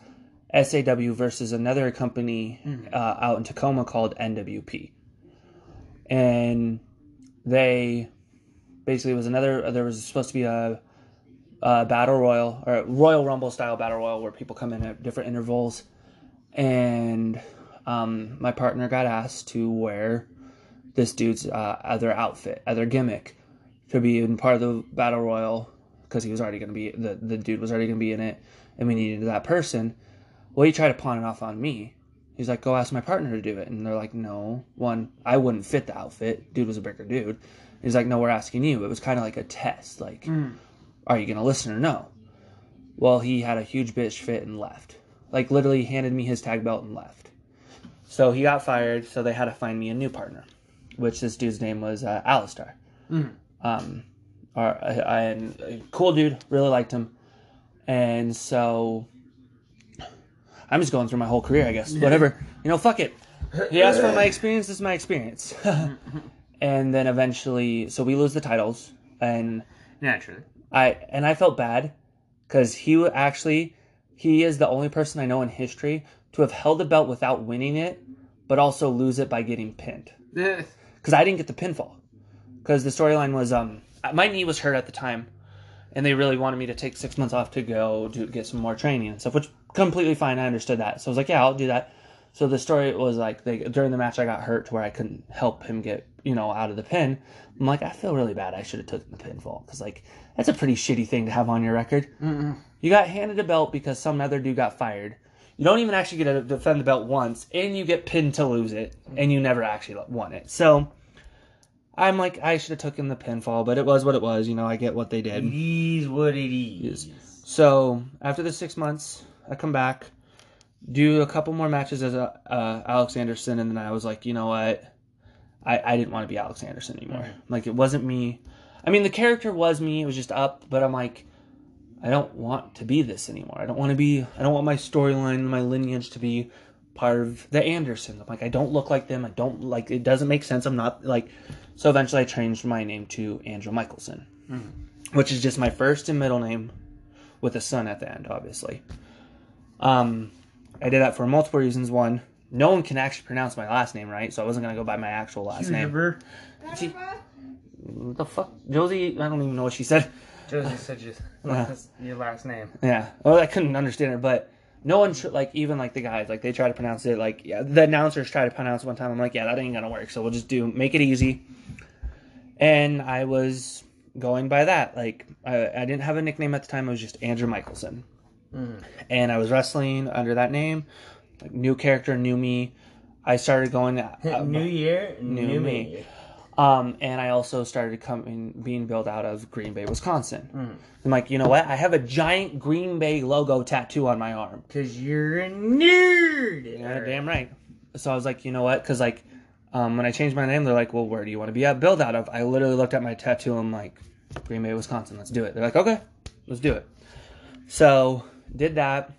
SAW versus another company uh, out in Tacoma called NWP, and they basically was another. There was supposed to be a, a battle royal or Royal Rumble style battle royal where people come in at different intervals, and um, my partner got asked to wear this dude's uh, other outfit, other gimmick, to be in part of the battle royal because he was already going to be the the dude was already going to be in it, and we needed that person. Well, he tried to pawn it off on me. He's like, "Go ask my partner to do it," and they're like, "No, one, I wouldn't fit the outfit. Dude was a bigger dude." He's like, "No, we're asking you." It was kind of like a test, like, "Are you going to listen or no?" Well, he had a huge bitch fit and left. Like literally handed me his tag belt and left. So he got fired. So they had to find me a new partner, which this dude's name was uh, Alistar. Um, or, uh, and uh, cool dude, really liked him, and so I'm just going through my whole career, I guess. Whatever, you know, fuck it. He asked for my experience. This is my experience. and then eventually, so we lose the titles, and naturally. I and I felt bad because he wa- actually he is the only person I know in history to have held the belt without winning it, but also lose it by getting pinned. Eh, Because I didn't get the pinfall. Because the storyline was um my knee was hurt at the time, and they really wanted me to take six months off to go to get some more training and stuff, which completely fine. I understood that, so I was like, yeah, I'll do that. So the story was like they, during the match I got hurt to where I couldn't help him get you know out of the pin. I'm like I feel really bad. I should have taken the pinfall because like that's a pretty shitty thing to have on your record. You got handed a belt because some other dude got fired. You don't even actually get to defend the belt once, and you get pinned to lose it, and you never actually won it. So I'm like, I should have taken the pinfall, but it was what it was. You know, I get what they did. It is what it is. So after the six months, I come back, do a couple more matches as a, uh, Alex Anderson, and then I was like, you know what? I, I didn't want to be Alex Anderson anymore. Mm-hmm. Like it wasn't me. I mean, the character was me. It was just up, but I'm like, I don't want to be this anymore. I don't want to be. I don't want my storyline, my lineage to be part of the Andersons. I'm like, I don't look like them. I don't like. It doesn't make sense. I'm not like. So eventually, I changed my name to Andrew Michelson, mm-hmm. which is just my first and middle name, with a son at the end, obviously. Um, I did that for multiple reasons. One, no one can actually pronounce my last name right, so I wasn't gonna go by my actual last name. She- What the fuck, Josie? I don't even know what she said. Josie said your last, your last name. Yeah. Well, I couldn't understand her, but no one should like even like the guys like they try to pronounce it like yeah the announcers try to pronounce it one time. I'm like yeah that ain't gonna work. So we'll just do make it easy. And I was going by that. Like I, I didn't have a nickname at the time. It was just Andrew Michelson, and I was wrestling under that name. Like, new character, new me. I started going. Uh, new year, new, New me. me. Um, and I also started coming, being built out of Green Bay, Wisconsin. I'm like, you know what? I have a giant Green Bay logo tattoo on my arm. Cause you're a nerd. Yeah, damn right. So I was like, you know what? Because like, um, when I changed my name, they're like, well, where do you want to be at build out of? I literally looked at my tattoo. And I'm like, Green Bay, Wisconsin. Let's do it. They're like, okay, let's do it. So did that.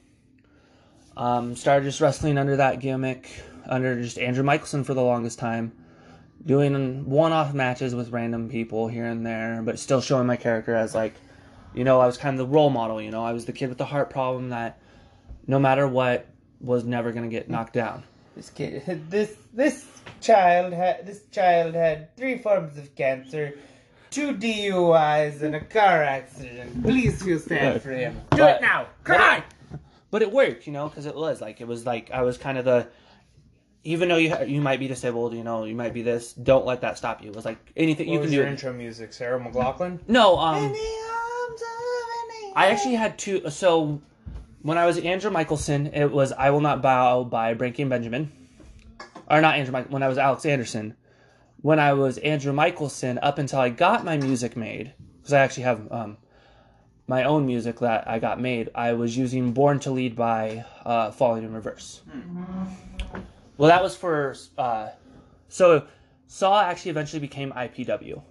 Um, started just wrestling under that gimmick, under just Andrew Michelson for the longest time, doing one-off matches with random people here and there, but still showing my character as like, you know, I was kind of the role model. You know, I was the kid with the heart problem that, no matter what, was never gonna get knocked down. This kid, this this child had this child had three forms of cancer, two DUIs, and a car accident. Please feel sad for him. Do But- it now. but Come it- on. but it worked, you know, because it was like it was like I was kind of the, even though you ha- you might be disabled, you know, you might be this. Don't let that stop you. It was like anything you What can was do. your intro music? Sarah McLachlan. No, um, I actually had two. So when I was Andrew Michelson, it was "I Will Not Bow" by Breaking Benjamin, or not Andrew. Mike- When I was Alex Anderson, when I was Andrew Michelson, up until I got my music made, because I actually have um, my own music that I got made. I was using "Born to Lead" by uh, Falling in Reverse. Well, that was for uh, so Saw actually eventually became IPW,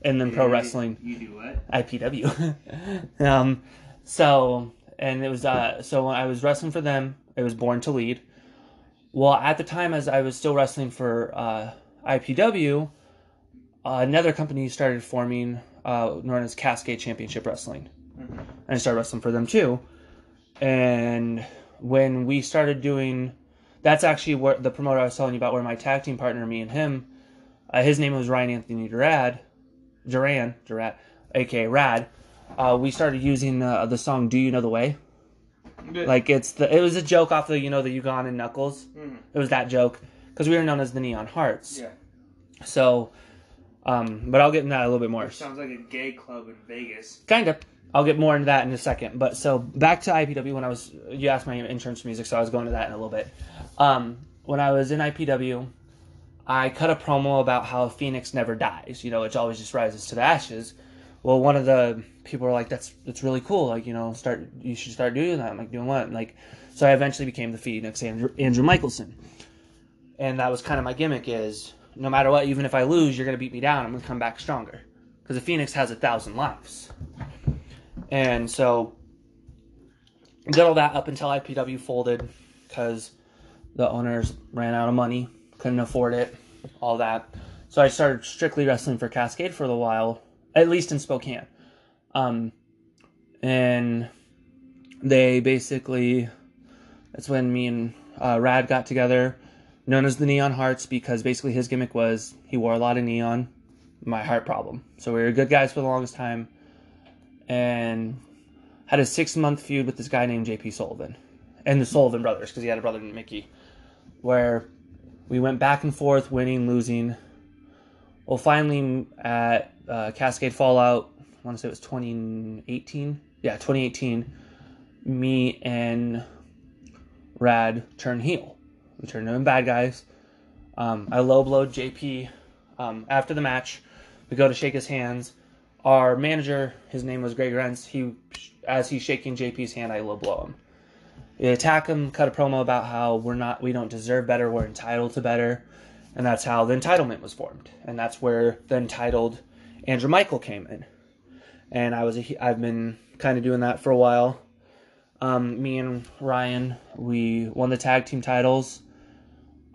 and then pro wrestling. You do what? IPW. um, so and it was uh, so when I was wrestling for them, it was Born to Lead. Well, at the time, as I was still wrestling for uh, IPW, uh, another company started forming, uh, known as Cascade Championship Wrestling, and I started wrestling for them too. And when we started doing, that's actually what the promoter I was telling you about, where my tag team partner, me and him, uh, his name was Ryan Anthony Durad, Duran, Duran, aka Rad. Uh, we started using uh, the song "Do You Know the Way." Like it's the it was a joke off the you know the Ugandan Knuckles. It was that joke because we were known as the Neon Hearts. Yeah. So, um, but I'll get into that a little bit more. Sounds like a gay club in Vegas. Kind of. I'll get more into that in a second. But so back to IPW when I was you asked my insurance music, so I was going to that in a little bit. Um, when I was in IPW, I cut a promo about how Phoenix never dies. You know, it always just rises to the ashes. Well, one of the people were like, "That's that's really cool. Like, you know, start you should start doing that." I'm like, "Doing what?" And like, so I eventually became the Phoenix Andrew, Andrew Michelson, and that was kind of my gimmick. Is no matter what, even if I lose, you're gonna beat me down. I'm gonna come back stronger because the Phoenix has a thousand lives. And so did all that up until IPW folded because the owners ran out of money, couldn't afford it, all that. So I started strictly wrestling for Cascade for a while, at least in Spokane. Um, and they basically, that's when me and uh, Rad got together, known as the Neon Hearts, because basically his gimmick was he wore a lot of neon, my heart problem. So we were good guys for the longest time and had a six month feud with this guy named JP Sullivan and the Sullivan brothers because he had a brother named Mickey, where we went back and forth, winning, losing. Well, finally at uh, Cascade Fallout, I want to say it was 2018. Yeah, 2018. Me and Rad turn heel. We turned them into bad guys. Um, I low blowed JP um, after the match. We go to shake his hands our manager, his name was Greg Rentz. He, as he's shaking JP's hand, I low blow him. We attack him, cut a promo about how we're not, we don't deserve better, we're entitled to better, and that's how the entitlement was formed, and that's where the entitled Andrew Michael came in, and I was a, I've been kind of doing that for a while. Um, me and Ryan, we won the tag team titles,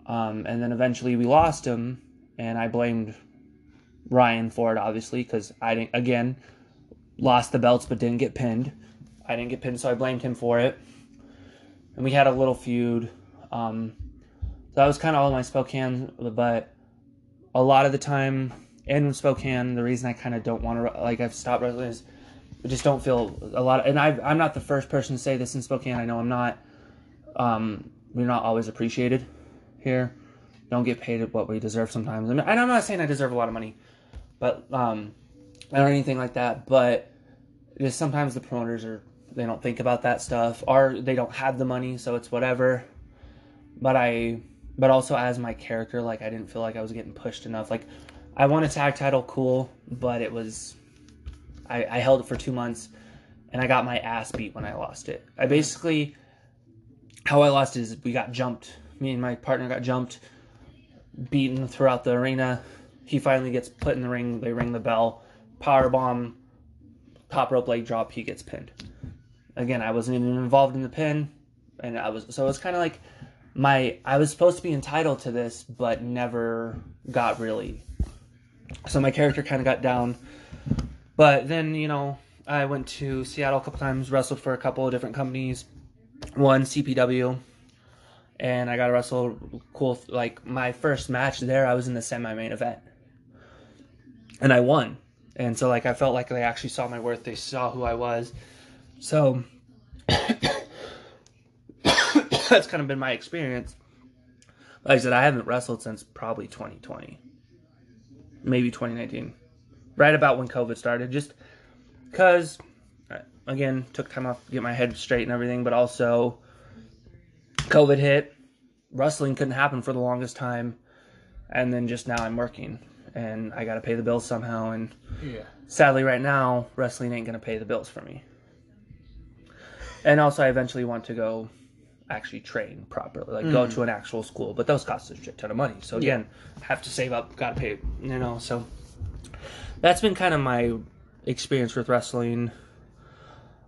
um, and then eventually we lost him, and I blamed Ryan for it, obviously, because I didn't again lost the belts but didn't get pinned. I didn't get pinned, so I blamed him for it. And we had a little feud. Um, so that was kind of all my Spokane, but a lot of the time in Spokane, the reason I kind of don't want to like I've stopped wrestling is I just don't feel a lot. Of, and I, I'm not the first person to say this in Spokane. I know I'm not. Um, we're not always appreciated here. Don't get paid what we deserve sometimes. and I'm not saying I deserve a lot of money, but um, or anything like that. But just sometimes the promoters are they don't think about that stuff, or they don't have the money, so it's whatever. But I, but also as my character, like I didn't feel like I was getting pushed enough. Like I won a tag title, cool, but it was I, I held it for two months, and I got my ass beat when I lost it. I basically how I lost is we got jumped. Me and my partner got jumped, beaten throughout the arena. He finally gets put in the ring. They ring the bell power bomb, top rope leg drop, he gets pinned. Again, I wasn't even involved in the pin, and I was so it was kind of like my I was supposed to be entitled to this, but never got really. So my character kind of got down, but then you know I went to Seattle a couple times, wrestled for a couple of different companies, one CPW, and I got to wrestle cool. Like my first match there, I was in the semi main event, and I won and so like I felt like they actually saw my worth. They saw who I was. So that's kind of been my experience. Like I said, I haven't wrestled since probably 2020, maybe 2019, right about when COVID started. Just because, again, took time off to get my head straight and everything, but also COVID hit. Wrestling couldn't happen for the longest time, and then just now I'm working and I got to pay the bills somehow. And Yeah. sadly, right now, wrestling ain't gonna pay the bills for me. And also, I eventually want to go actually train properly, like go to an actual school, but those cost a shit ton of money. So again, have to save up, gotta pay, you know. So that's been kind of my experience with wrestling.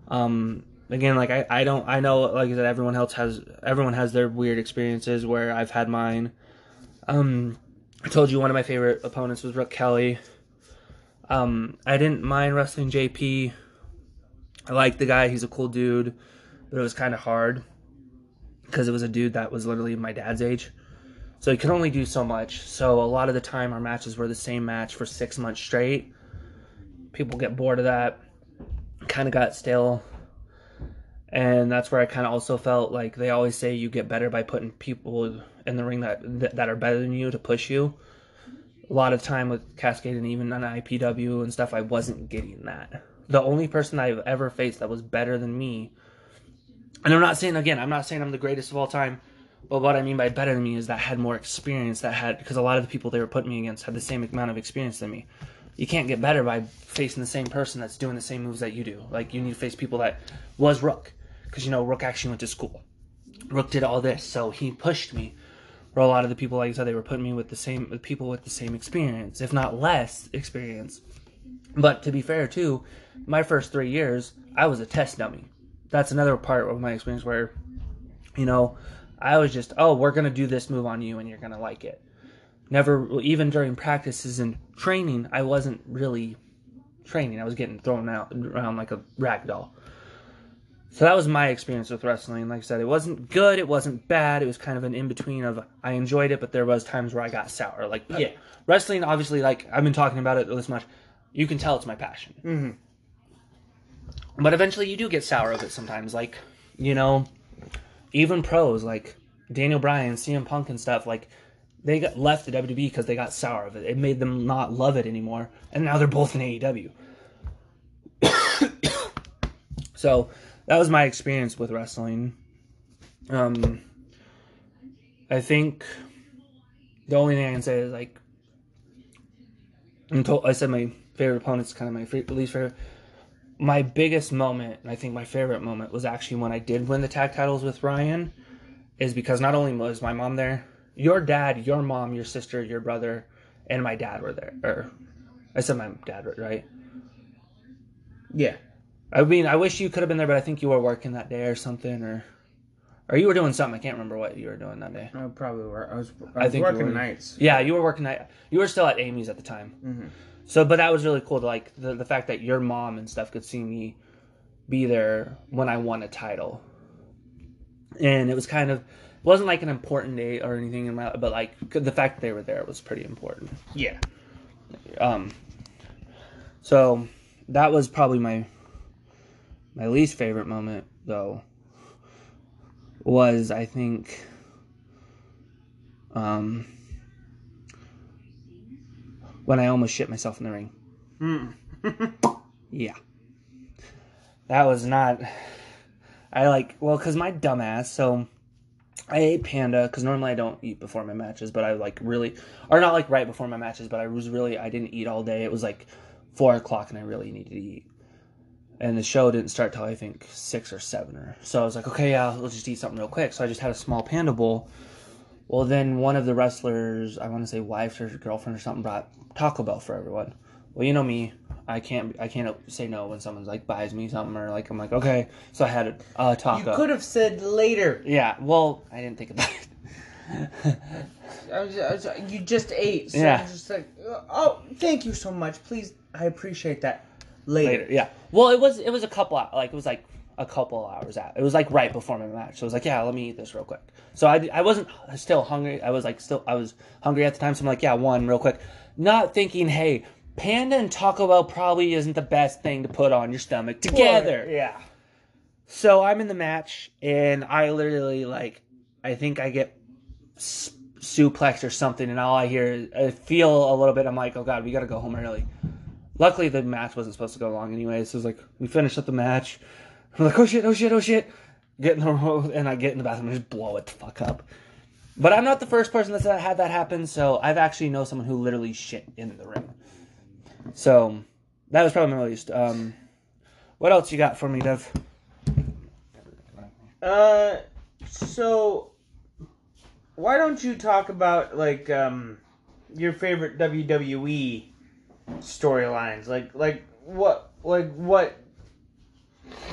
Um, again, like I, I don't, I know, like I said, everyone else has, everyone has their weird experiences where I've had mine. Um, I told you one of my favorite opponents was Rook Kelly. Um, I didn't mind wrestling JP. I like the guy; he's a cool dude, but it was kind of hard because it was a dude that was literally my dad's age, so he could only do so much. So a lot of the time, our matches were the same match for six months straight. People get bored of that. Kind of got stale. And that's where I kind of also felt like they always say you get better by putting people in the ring that that are better than you to push you. A lot of time with Cascade and even on IPW and stuff, I wasn't getting that. The only person I've ever faced that was better than me, and I'm not saying again, I'm not saying I'm the greatest of all time, but what I mean by better than me is that had more experience. That had because a lot of the people they were putting me against had the same amount of experience than me. You can't get better by facing the same person that's doing the same moves that you do. Like you need to face people that was Rook, because you know Rook actually went to school. Rook did all this, so he pushed me where a lot of the people, like I said, they were putting me with the same with people with the same experience, if not less experience. But to be fair, too, my first three years, I was a test dummy. That's another part of my experience where, you know, I was just, oh, we're gonna do this move on you, and you're gonna like it. Never, even during practices and training, I wasn't really training. I was getting thrown out around like a rag doll. So that was my experience with wrestling. Like I said, it wasn't good, it wasn't bad. It was kind of an in between of I enjoyed it, but there was times where I got sour. Like Yeah. wrestling, obviously, like I've been talking about it this much. You can tell it's my passion. Mhm. But eventually, you do get sour of it sometimes. Like you know, even pros like Daniel Bryan, CM Punk, and stuff like. They got left the WWE because they got sour of it. It made them not love it anymore, and now they're both in AEW. so that was my experience with wrestling. Um, I think the only thing I can say is like, told, I said my favorite opponent's kind of my fa- least favorite. My biggest moment, and I think my favorite moment, was actually when I did win the tag titles with Ryan. Is because not only was my mom there, your dad, your mom, your sister, your brother, and my dad were there. Or I said my dad, right? Yeah. I mean, I wish you could have been there, but I think you were working that day or something, or or you were doing something. I can't remember what you were doing that day. I probably were. I was. I was working were. nights. Yeah, you were working night. You were still at Amy's at the time. Mhm. So, but that was really cool. To like the the fact that your mom and stuff could see me be there when I won a title, and it was kind of it wasn't like an important day or anything in my, but like the fact that they were there was pretty important. Yeah. Um, so that was probably my my least favorite moment, though. Was I think, um, when I almost shit myself in the ring. Mm. Yeah, that was not. I like well, cause my dumbass. So I ate panda because normally I don't eat before my matches, but I like really, or not like right before my matches, but I was really I didn't eat all day. It was like four o'clock, and I really needed to eat. And the show didn't start till I think six or seven or so. I was like, okay, yeah, let's just eat something real quick. So I just had a small panda bowl. Well, then one of the wrestlers, I want to say wife or girlfriend or something, brought Taco Bell for everyone. Well, you know me, I can't I can't say no when someone's like buys me something or like I'm like okay. So I had a You taco. You could have said later. Yeah, well, I didn't think about it. I was, I was, you just ate. So Yeah. I was just like, oh, thank you so much. Please, I appreciate that. Later. Later, yeah. Well, it was it was a couple like it was like a couple hours out. It was like right before my match. So I was like, yeah, let me eat this real quick. So I, I wasn't still hungry. I was like still I was hungry at the time. So I'm like, yeah, one real quick, not thinking, hey, panda and Taco Bell probably isn't the best thing to put on your stomach together. Yeah. So I'm in the match, and I literally like, I think I get suplex or something, and all I hear, is, I feel a little bit. I'm like, oh god, we gotta go home early. Luckily, the match wasn't supposed to go long anyway, so it's like we finished up the match. I'm like, oh shit, oh shit, oh shit. Get in the row, and I get in the bathroom and just blow it the fuck up. But I'm not the first person that's had that happen, so I've actually know someone who literally shit in the ring. So that was probably my least. Um, what else you got for me, Dev? Uh, so why don't you talk about like um your favorite WWE storylines? Like like what like what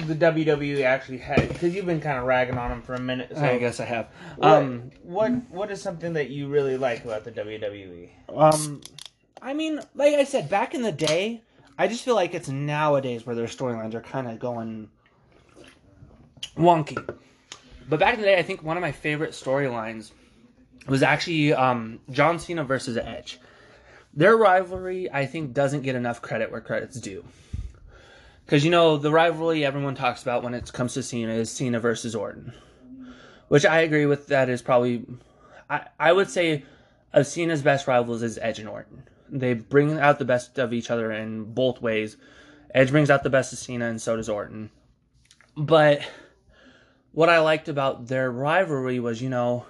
the WWE actually had? Because you've been kind of ragging on them for a minute. So I guess I have. What, Um, what what is something that you really like about the? WWE? um, I mean, like I said, back in the day, I just feel like it's nowadays where their storylines are kind of going wonky. But back in the day, I think one of my favorite storylines was actually um, John Cena versus Edge. Their rivalry, I think, doesn't get enough credit where credit's due. Because, you know, the rivalry everyone talks about when it comes to Cena is Cena versus Orton. Which I agree with, that is probably, I, I would say, of Cena's best rivals is Edge and Orton. They bring out the best of each other in both ways. Edge brings out the best of Cena, and so does Orton. But what I liked about their rivalry was, you know,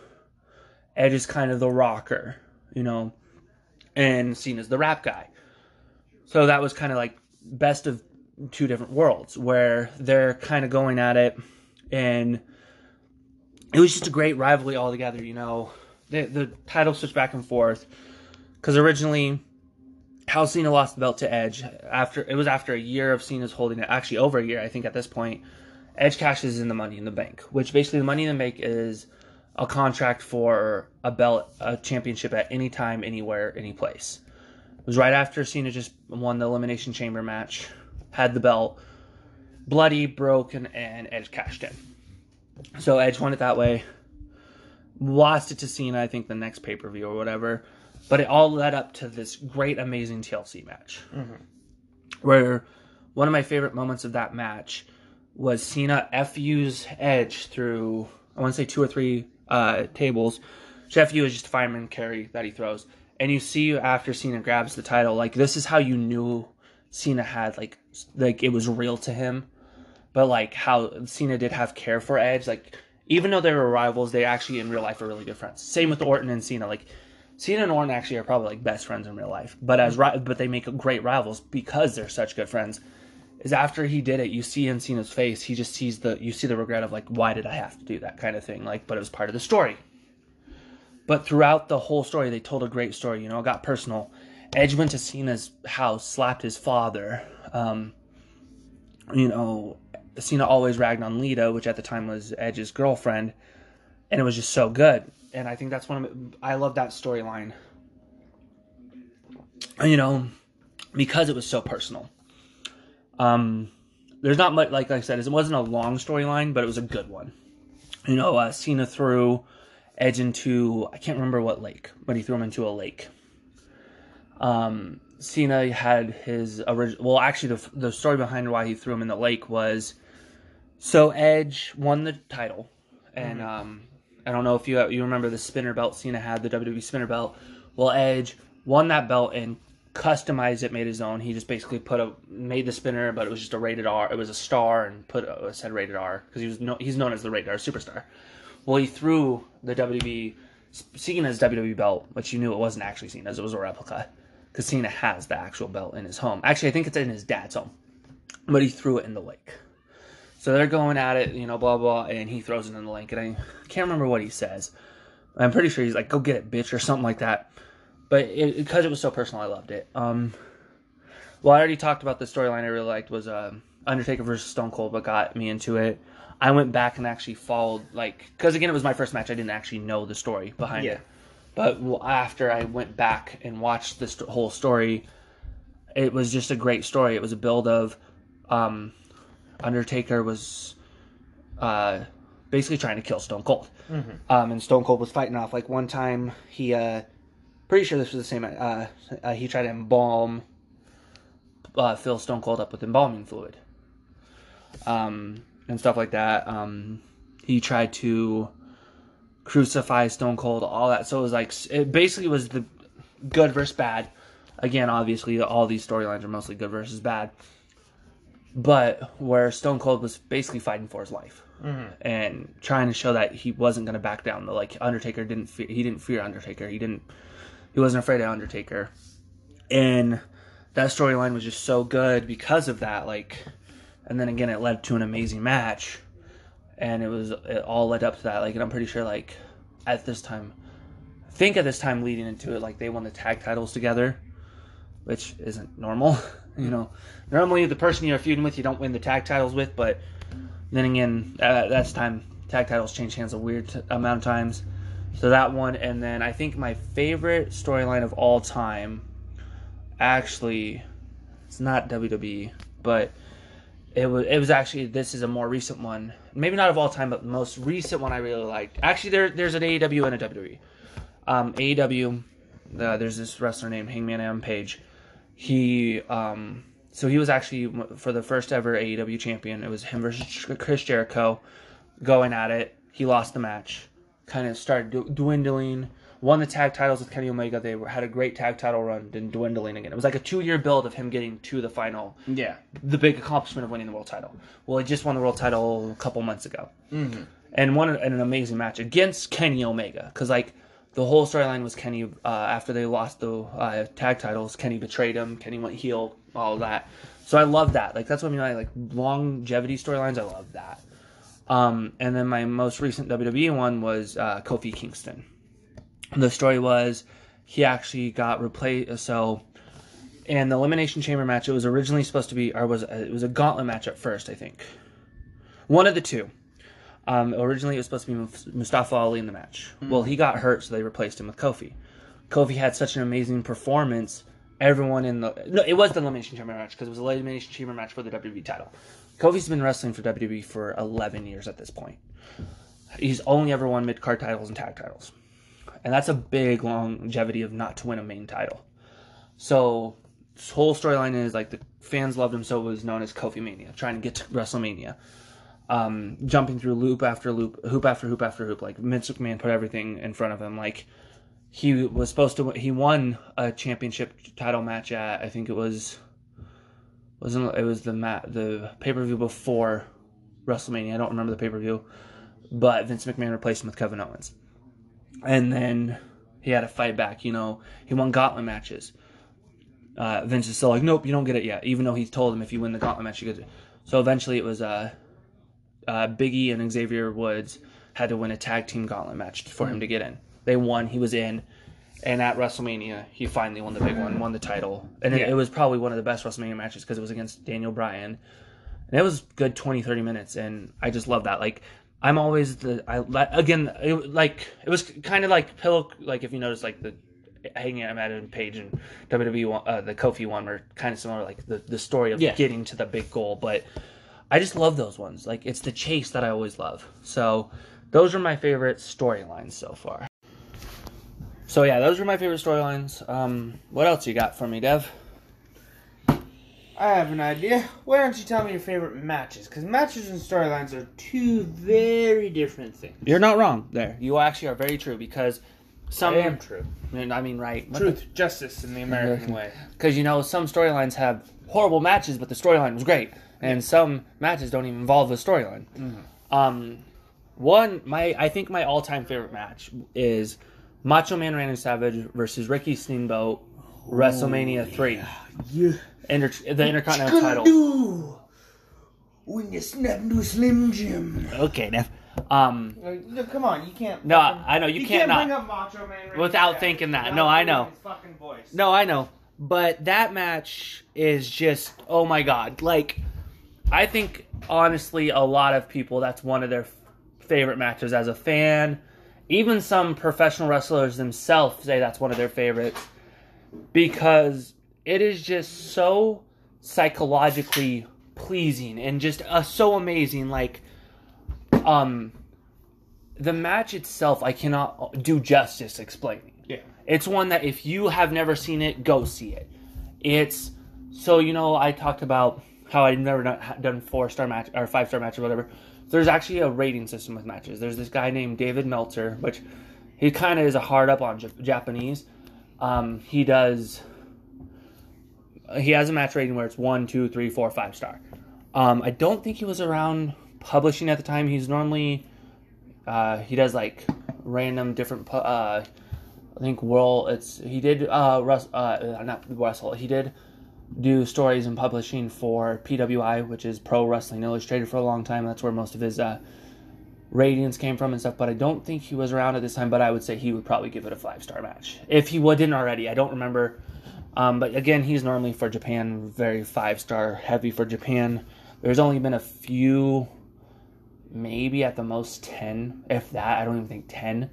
Edge is kind of the rocker, you know, and Cena's the rap guy. So that was kind of like best of two different worlds where they're kind of going at it, and it was just a great rivalry altogether, you know. The, the title switched back and forth because originally how Cena lost the belt to Edge after it was after a year of Cena's holding it, actually over a year, I think at this point. Edge cashes in the Money in the Bank, which basically the Money in the Bank is a contract for a belt, a championship at any time, anywhere, any place. It was right after Cena just won the Elimination Chamber match, had the belt, bloody, broken, and Edge cashed in. So Edge won it that way. Lost it to Cena, I think, the next pay per view or whatever. But it all led up to this great, amazing TLC match. Mm-hmm. Where one of my favorite moments of that match was Cena FU's Edge through, I want to say two or three uh, tables. FU is just a fireman carry that he throws. And you see after Cena grabs the title, like this is how you knew Cena had like like it was real to him. But like how Cena did have care for Edge, like even though they were rivals, they actually in real life are really good friends. Same with Orton and Cena. Like Cena and Orton actually are probably like best friends in real life, but as ri- but they make great rivals because they're such good friends. Is after he did it, you see in Cena's face, he just sees the you see the regret of like, why did I have to do that kind of thing? Like, but it was part of the story. But throughout the whole story, they told a great story. You know, it got personal, Edge went to Cena's house, slapped his father. Um, you know, Cena always ragged on Lita, which at the time was Edge's girlfriend, and it was just so good. And I think that's one of I love that storyline. You know, because it was so personal. Um, there's not much, like I said, it wasn't a long storyline, but it was a good one. You know, uh, Cena threw Edge into I can't remember what lake, but he threw him into a lake. Um, Cena had his original. Well, actually, the the story behind why he threw him in the lake was so Edge won the title, and um, I don't know if you you remember the spinner belt Cena had the WWE spinner belt. Well, Edge won that belt and customized it, made his own. He just basically put a made the spinner, but it was just a rated R. It was a star and put a, said rated R because he was no, he's known as the rated R superstar. Well, he threw the WWE Cena's WWE belt, which you knew it wasn't actually Cena's; it was a replica because Cena has the actual belt in his home. Actually, I think it's in his dad's home, but he threw it in the lake. So they're going at it, you know, blah blah, and he throws it in the lake, and I can't remember what he says. I'm pretty sure he's like, "Go get it, bitch," or something like that. But it, because it was so personal, I loved it. Um, well, I already talked about the storyline I really liked was uh, Undertaker versus Stone Cold. What got me into it? I went back and actually followed, like, because again, it was my first match. I didn't actually know the story behind Yeah. it. But well, after I went back and watched this whole story, it was just a great story. It was a build of um, Undertaker was uh, basically trying to kill Stone Cold, um, and Stone Cold was fighting off. Like one time, he uh, pretty sure this was the same. Uh, uh, he tried to embalm, uh, fill Stone Cold up with embalming fluid, um, and stuff like that. Um, he tried to crucify Stone Cold, all that. So it was like it basically was the good versus bad. Again, obviously, all these storylines are mostly good versus bad. But where Stone Cold was basically fighting for his life and trying to show that he wasn't going to back down. The like Undertaker didn't fear, he didn't fear Undertaker. He didn't he wasn't afraid of Undertaker. And that storyline was just so good because of that. Like, and then again, it led to an amazing match, and it was it all led up to that. Like, and I'm pretty sure like at this time, I think at this time leading into it, like they won the tag titles together, which isn't normal. you know, normally the person you're feuding with, you don't win the tag titles with, but then again, uh, that's time tag titles change hands a weird t- amount of times. So that one, and then I think my favorite storyline of all time, actually, it's not WWE, but it was it was actually this is a more recent one. Maybe not of all time, but the most recent one I really liked. Actually, there there's an AEW and a WWE. Um, AEW, uh, there's this wrestler named Hangman Adam Page. He um, so he was actually for the first ever AEW champion. It was him versus Chris Jericho, going at it. He lost the match kind of started dwindling. Won the tag titles with Kenny Omega. They had a great tag title run, then dwindling again. It was like a two year build of him getting to the final, Yeah. the big accomplishment of winning the world title. Well, he just won the world title a couple months ago, mm-hmm. and won an, an amazing match against Kenny Omega. Because like the whole storyline was Kenny uh, after they lost the uh, tag titles. Kenny betrayed him. Kenny went heel. All of that. So I love that. Like that's what I mean. by, Like longevity storylines. I love that. Um, and then my most recent WWE one was uh, Kofi Kingston. The story was he actually got replaced. So, in the Elimination Chamber match, it was originally supposed to be, or was it was a gauntlet match at first, I think. One of the two. Um, originally, it was supposed to be Mustafa Ali in the match. Well, he got hurt, so they replaced him with Kofi. Kofi had such an amazing performance. Everyone in the no, it was the Elimination Chamber match because it was the Elimination Chamber match for the WWE title. Kofi's been wrestling for WWE for 11 years at this point. He's only ever won mid card titles and tag titles, and that's a big longevity of not to win a main title. So this whole storyline is like the fans loved him, so it was known as Kofi Mania, trying to get to WrestleMania. Um, jumping through loop after loop, hoop after hoop after hoop. Like Vince McMahon put everything in front of him. Like he was supposed to, he won a championship title match at I think it was wasn't it was the mat the pay per view before WrestleMania. I don't remember the pay per view, but Vince McMahon replaced him with Kevin Owens, and then he had to fight back. You know, he won gauntlet matches. Uh, Vince is still like, nope, you don't get it yet, even though he told him if you win the gauntlet match, you get it. So eventually, it was uh, uh, Biggie and Xavier Woods had to win a tag team gauntlet match for him to get in. They won, he was in, And at WrestleMania, he finally won the big one, won the title, and it, Yeah. it was probably one of the best WrestleMania matches because it was against Daniel Bryan, and it was good 20, 30 minutes, and I just love that. Like, I'm always the I li- again, it, like it was kind of like pillow, like if you notice, like the Hangman Adam Page and WWE, one, uh, the Kofi one were kind of similar, like the the story of Yeah. getting to the big goal, but I just love those ones. Like it's the chase that I always love. So those are my favorite storylines so far. So yeah, those are my favorite storylines. Um, what else you got for me, Dev? I have an idea. Why don't you tell me your favorite matches? Because matches and storylines are two very different things. You're not wrong there. You actually are very true because some. I am true. I mean, right? Truth, justice in the American way. Because you know some storylines have horrible matches, but the storyline was great, and some matches don't even involve the storyline. Um, one, my I think my all-time favorite match is Macho Man Randy Savage versus Ricky Steamboat, WrestleMania three, Yeah. Inter- the Intercontinental title. do when you snap into Slim Jim? Okay, Dev. Um, No, come on, you can't. No, fucking- I know, you you can't can't, not. bring up Macho Man Randy Without Savage thinking that. without No, I know. His fucking voice. No, I know. But that match is just oh my god. Like I think honestly a lot of people that's one of their favorite matches as a fan. Even some professional wrestlers themselves say that's one of their favorites because it is just so psychologically pleasing and just uh, so amazing like um the match itself I cannot do justice explaining. Yeah. It's one that if you have never seen it, go see it. It's so you know I talked about how I've never done, done four star match or five star match or whatever. There's actually a rating system with matches. There's this guy named David Meltzer, which he kind of is a hard up on Jap- Japanese. Um, he does. He has a match rating where it's one, two, three, four, five star. Um, I don't think he was around publishing at the time. He's normally uh, he does like random different. Uh, I think World. It's he did uh, uh not Russell. He did do stories and publishing for PWI, which is Pro Wrestling Illustrated, for a long time. That's where most of his uh, ratings came from and stuff. But I don't think he was around at this time. But I would say he would probably give it a five star match if he didn't already. I don't remember. Um, but again, he's normally for Japan very five star heavy for Japan. There's only been a few maybe at the most 10 if that i don't even think 10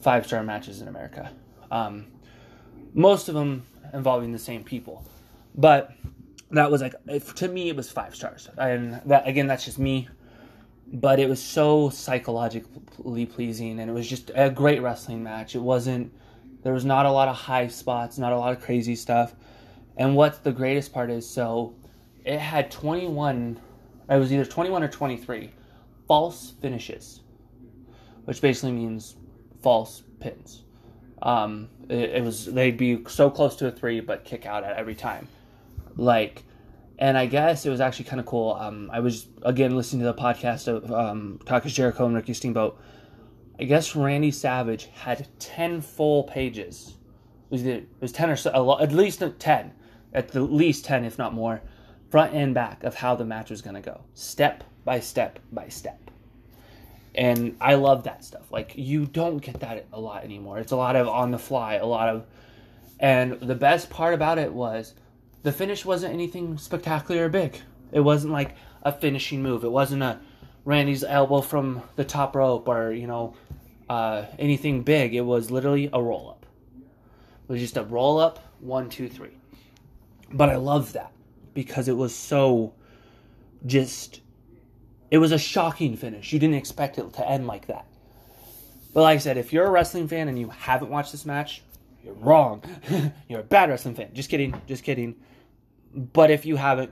five star matches in america um, most of them involving the same people but that was like to me it was five stars and that again that's just me but it was so psychologically pleasing and it was just a great wrestling match it wasn't there was not a lot of high spots not a lot of crazy stuff and what's the greatest part is so it had 21 it was either 21 or 23 false finishes, which basically means false pins. Um, it, it was they'd be so close to a three, but kick out at every time. Like, and I guess it was actually kind of cool. Um, I was again listening to the podcast of um, Talk is Jericho and Ricky Steamboat. I guess Randy Savage had ten full pages. It was, it was ten or so, a lo- at least ten, at the least ten, if not more, front and back of how the match was going to go, step by step by step. And I love that stuff. Like you don't get that a lot anymore. It's a lot of on the fly, a lot of and the best part about it was the finish wasn't anything spectacular or big. It wasn't like a finishing move. It wasn't a Randy's elbow from the top rope or, you know, uh, anything big. It was literally a roll up. It was just a roll up, one, two, three. But I love that because it was so just it was a shocking finish. You didn't expect it to end like that. But like I said, if you're a wrestling fan and you haven't watched this match, you're wrong. you're a bad wrestling fan. Just kidding. Just kidding. But if you haven't,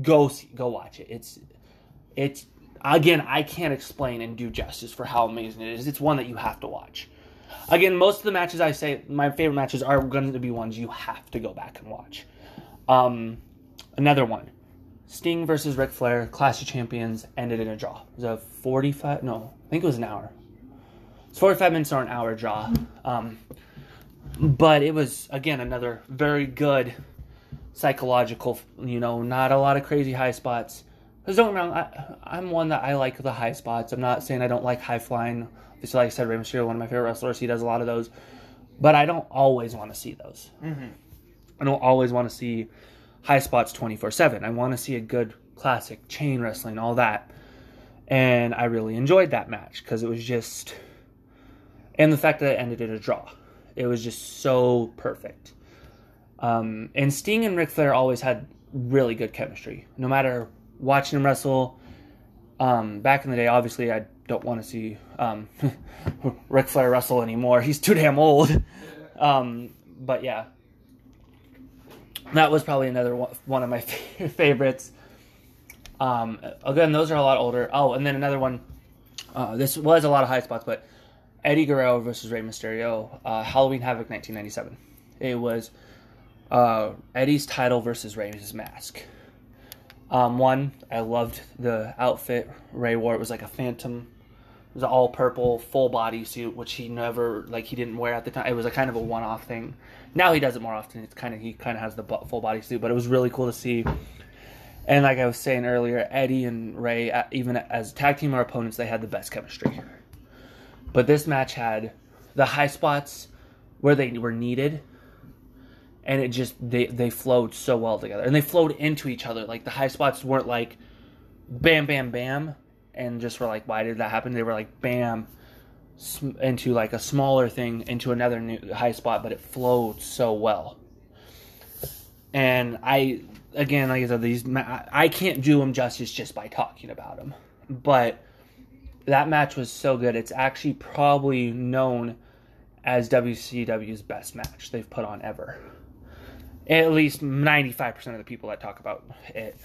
go see, go watch it. It's it's again, I can't explain and do justice for how amazing it is. It's one that you have to watch. Again, most of the matches I say my favorite matches are going to be ones you have to go back and watch. Um, another one, Sting versus Ric Flair, Clash of Champions, ended in a draw. It was a forty-five. No, I think it was an hour. It's forty-five minutes or an hour draw. Um, but it was again another very good psychological. You know, not a lot of crazy high spots. Because don't get me wrong, I, I'm one that I like the high spots. I'm not saying I don't like high flying. Obviously, like I said, Rey Mysterio, one of my favorite wrestlers, he does a lot of those. but I don't always want to see those. Mm-hmm. I don't always want to see high spots 24 7. I want to see a good classic chain wrestling, all that. And I really enjoyed that match because it was just. And the fact that it ended in a draw. It was just so perfect. Um, and Sting and Ric Flair always had really good chemistry. No matter watching them wrestle, um, back in the day, obviously, I don't want to see um, Ric Flair wrestle anymore. He's too damn old. Um, but yeah, that was probably another one, of my favorites. Um, again, those are a lot older. Oh, and then another one. Uh, this was a lot of high spots, but Eddie Guerrero versus Rey Mysterio, uh, Halloween Havoc, 1997. It was uh, Eddie's title versus Rey's mask. Um, one, I loved the outfit Rey wore. It was like a phantom. It was an all purple full body suit, which he never like he didn't wear at the time. It was a kind of a one off thing. Now he does it more often. It's kind of he kind of has the full body suit, but it was really cool to see. And like I was saying earlier, Eddie and Rey, uh, even as tag team or opponents, they had the best chemistry. But this match had the high spots where they were needed, and it just they they flowed so well together, and they flowed into each other. Like the high spots weren't like bam, bam, bam, and just were like, why did that happen? They were like bam into like a smaller thing into another new high spot, but it flowed so well. And I, again, like I said, these I can't do them justice just by talking about them, but that match was so good. It's actually probably known as WCW's best match they've put on ever. At least 95% of the people that talk about it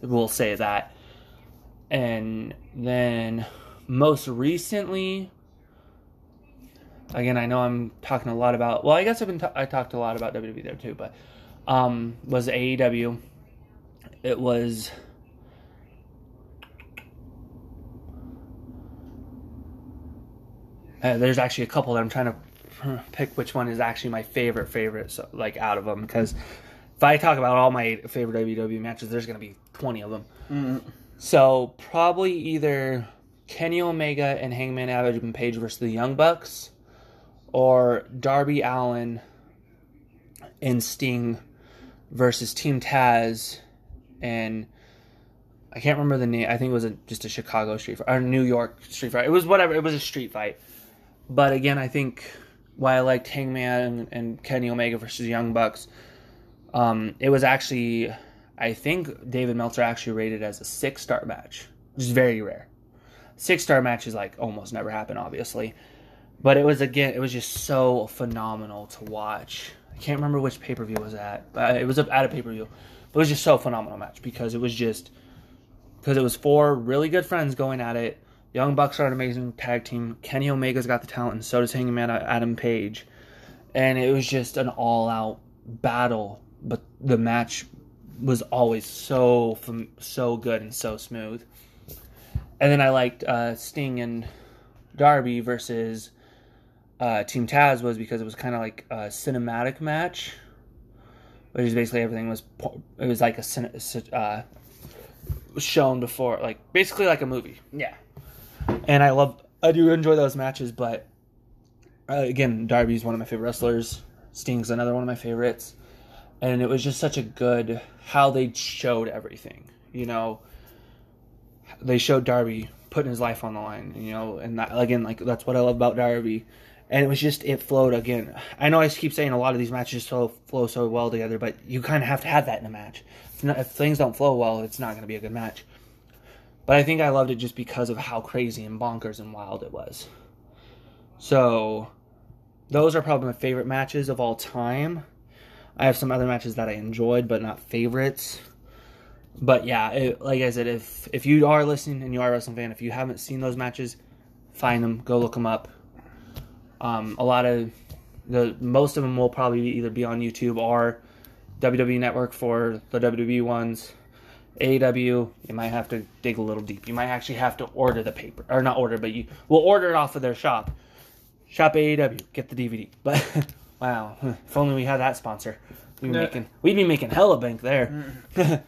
will say that. And then most recently, again, I know I'm talking a lot about, well, I guess I've been, ta- I talked a lot about WWE there too, but um, was AEW. It was Uh, there's actually a couple that I'm trying to pick which one is actually my favorite favorite so, like out of them because if I talk about all my favorite WWE matches, there's gonna be 20 of them. Mm-hmm. So probably either Kenny Omega and Hangman Adam Page versus the Young Bucks, or Darby Allin and Sting versus Team Taz and I can't remember the name. I think it was a, just a Chicago street fight or New York street fight. It was whatever. It was a street fight. But again, I think why I liked Hangman and, and Kenny Omega versus Young Bucks, um, it was actually, I think David Meltzer actually rated as a six star match, which is very rare. Six star matches like almost never happen, obviously. But it was again, it was just so phenomenal to watch. I can't remember which pay per view was at, but it was at a pay per view. But it was just so phenomenal match because it was just because it was four really good friends going at it. Young Bucks are an amazing tag team. Kenny Omega's got the talent, and so does Hangman Adam Page. And it was just an all-out battle, but the match was always so so good and so smooth. And then I liked uh, Sting and Darby versus uh, Team Taz was because it was kind of like a cinematic match, which is basically everything was it was like a uh, shown before, like basically like a movie Yeah. And I love I do enjoy those matches, but uh, again, Darby's one of my favorite wrestlers. Sting's another one of my favorites, and it was just such a good how they showed everything. You know, they showed Darby putting his life on the line. You know, and that, again, like that's what I love about Darby. And it was just it flowed again. I know I keep saying a lot of these matches so flow so well together, but you kind of have to have that in a match. If, not, if things don't flow well, it's not going to be a good match. But I think I loved it just because of how crazy and bonkers and wild it was. So, those are probably my favorite matches of all time. I have some other matches that I enjoyed, but not favorites. But yeah, it, like I said, if if you are listening and you are a wrestling fan, if you haven't seen those matches, find them, go look them up. Um, a lot of the most of them will probably either be on YouTube or WWE Network for the WWE ones. AEW, you might have to dig a little deep. You might actually have to order the paper, or not order, but you will order it off of their shop. Shop AEW, get the DVD. But wow, if only we had that sponsor, we'd be making we'd be making hella bank there.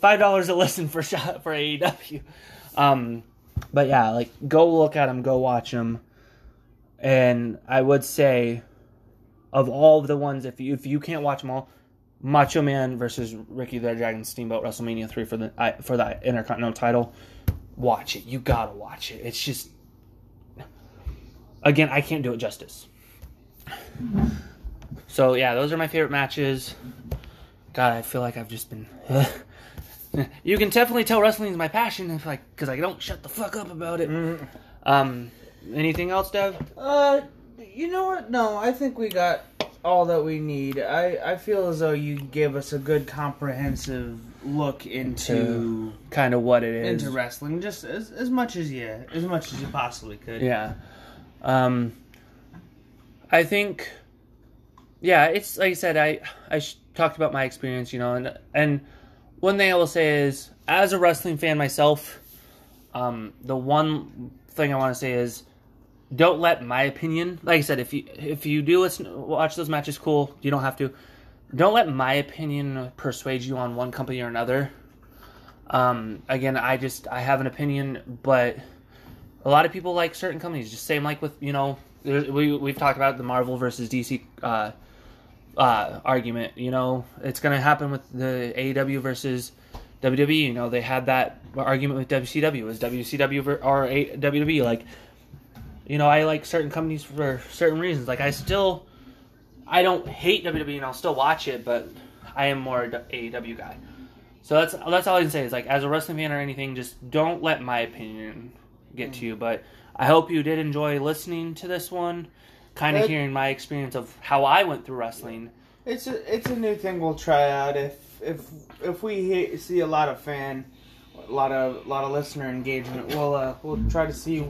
Five dollars a listen for shop for AEW. Um, but yeah, like go look at them, go watch them, and I would say of all of the ones, if you if you can't watch them all, Macho Man versus Ricky the Dragon Steamboat WrestleMania three for the for the Intercontinental title. Watch it. You gotta watch it. It's just again, I can't do it justice. So yeah, those are my favorite matches. God, I feel like I've just been. you can definitely tell wrestling is my passion, if like because I don't shut the fuck up about it. Um, anything else, Dev? Uh, you know what? No, I think we got all that we need. I, I feel as though you gave us a good comprehensive look into Kind of what it is. into wrestling, just as, as much as you as much as you possibly could. Yeah. Um, I think, yeah, it's like I said, I I sh- talked about my experience, you know, and and one thing I will say is, as a wrestling fan myself, um, the one thing I want to say is, don't let my opinion, like I said, if you if you do listen, watch those matches, cool. You don't have to. Don't let my opinion persuade you on one company or another. Um, again, I just I have an opinion, but a lot of people like certain companies. Just same like with you know we we've talked about the Marvel versus DC uh, uh, argument. You know it's gonna happen with the AEW versus WWE. You know they had that argument with WCW. Was WCW or WWE? Like you know I like certain companies for certain reasons. Like I still I don't hate WWE and I'll still watch it, but I am more a AEW guy. So that's that's all I can say is like as a wrestling fan or anything, just don't let my opinion get to you. But I hope you did enjoy listening to this one, kind of hearing my experience of how I went through wrestling. It's a it's a new thing we'll try out if if if we see a lot of fan, a lot of a lot of listener engagement. We'll uh, we'll try to see.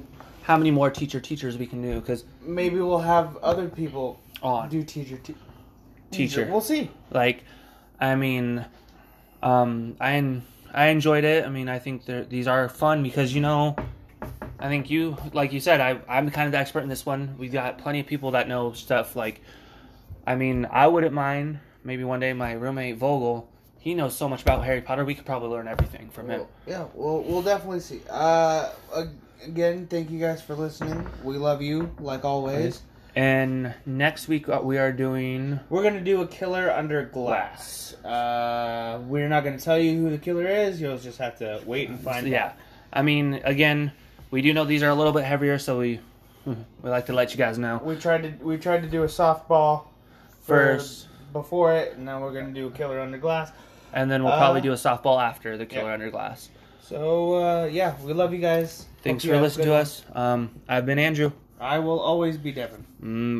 How many more teacher teachers we can do? Because Maybe we'll have other people on do teacher te- teacher, We'll see. like, I mean, um, I en- I enjoyed it. I mean, I think these are fun because you know. I think you, like you said, I, I'm kind of the expert in this one. We've got plenty of people that know stuff. Like, I mean, I wouldn't mind maybe one day my roommate Vogel. He knows so much about Harry Potter. We could probably learn everything from him. Yeah, we'll we'll definitely see. Uh, again, thank you guys for listening. We love you like always. And next week uh, we are doing. We're gonna do a killer under glass. Uh, we're not gonna tell you who the killer is. You'll just have to wait and find out. Yeah, out. I mean, again, we do know these are a little bit heavier, so we we like to let you guys know We tried to we tried to do a softball first, before it, and now we're gonna do a killer under glass. and then we'll probably Uh, do a softball after the Killer yeah. Under Glass. So uh, yeah, we love you guys. Thanks Hope for listening to us. Um, I've been Andrew. I will always be Devin. Mm, bye.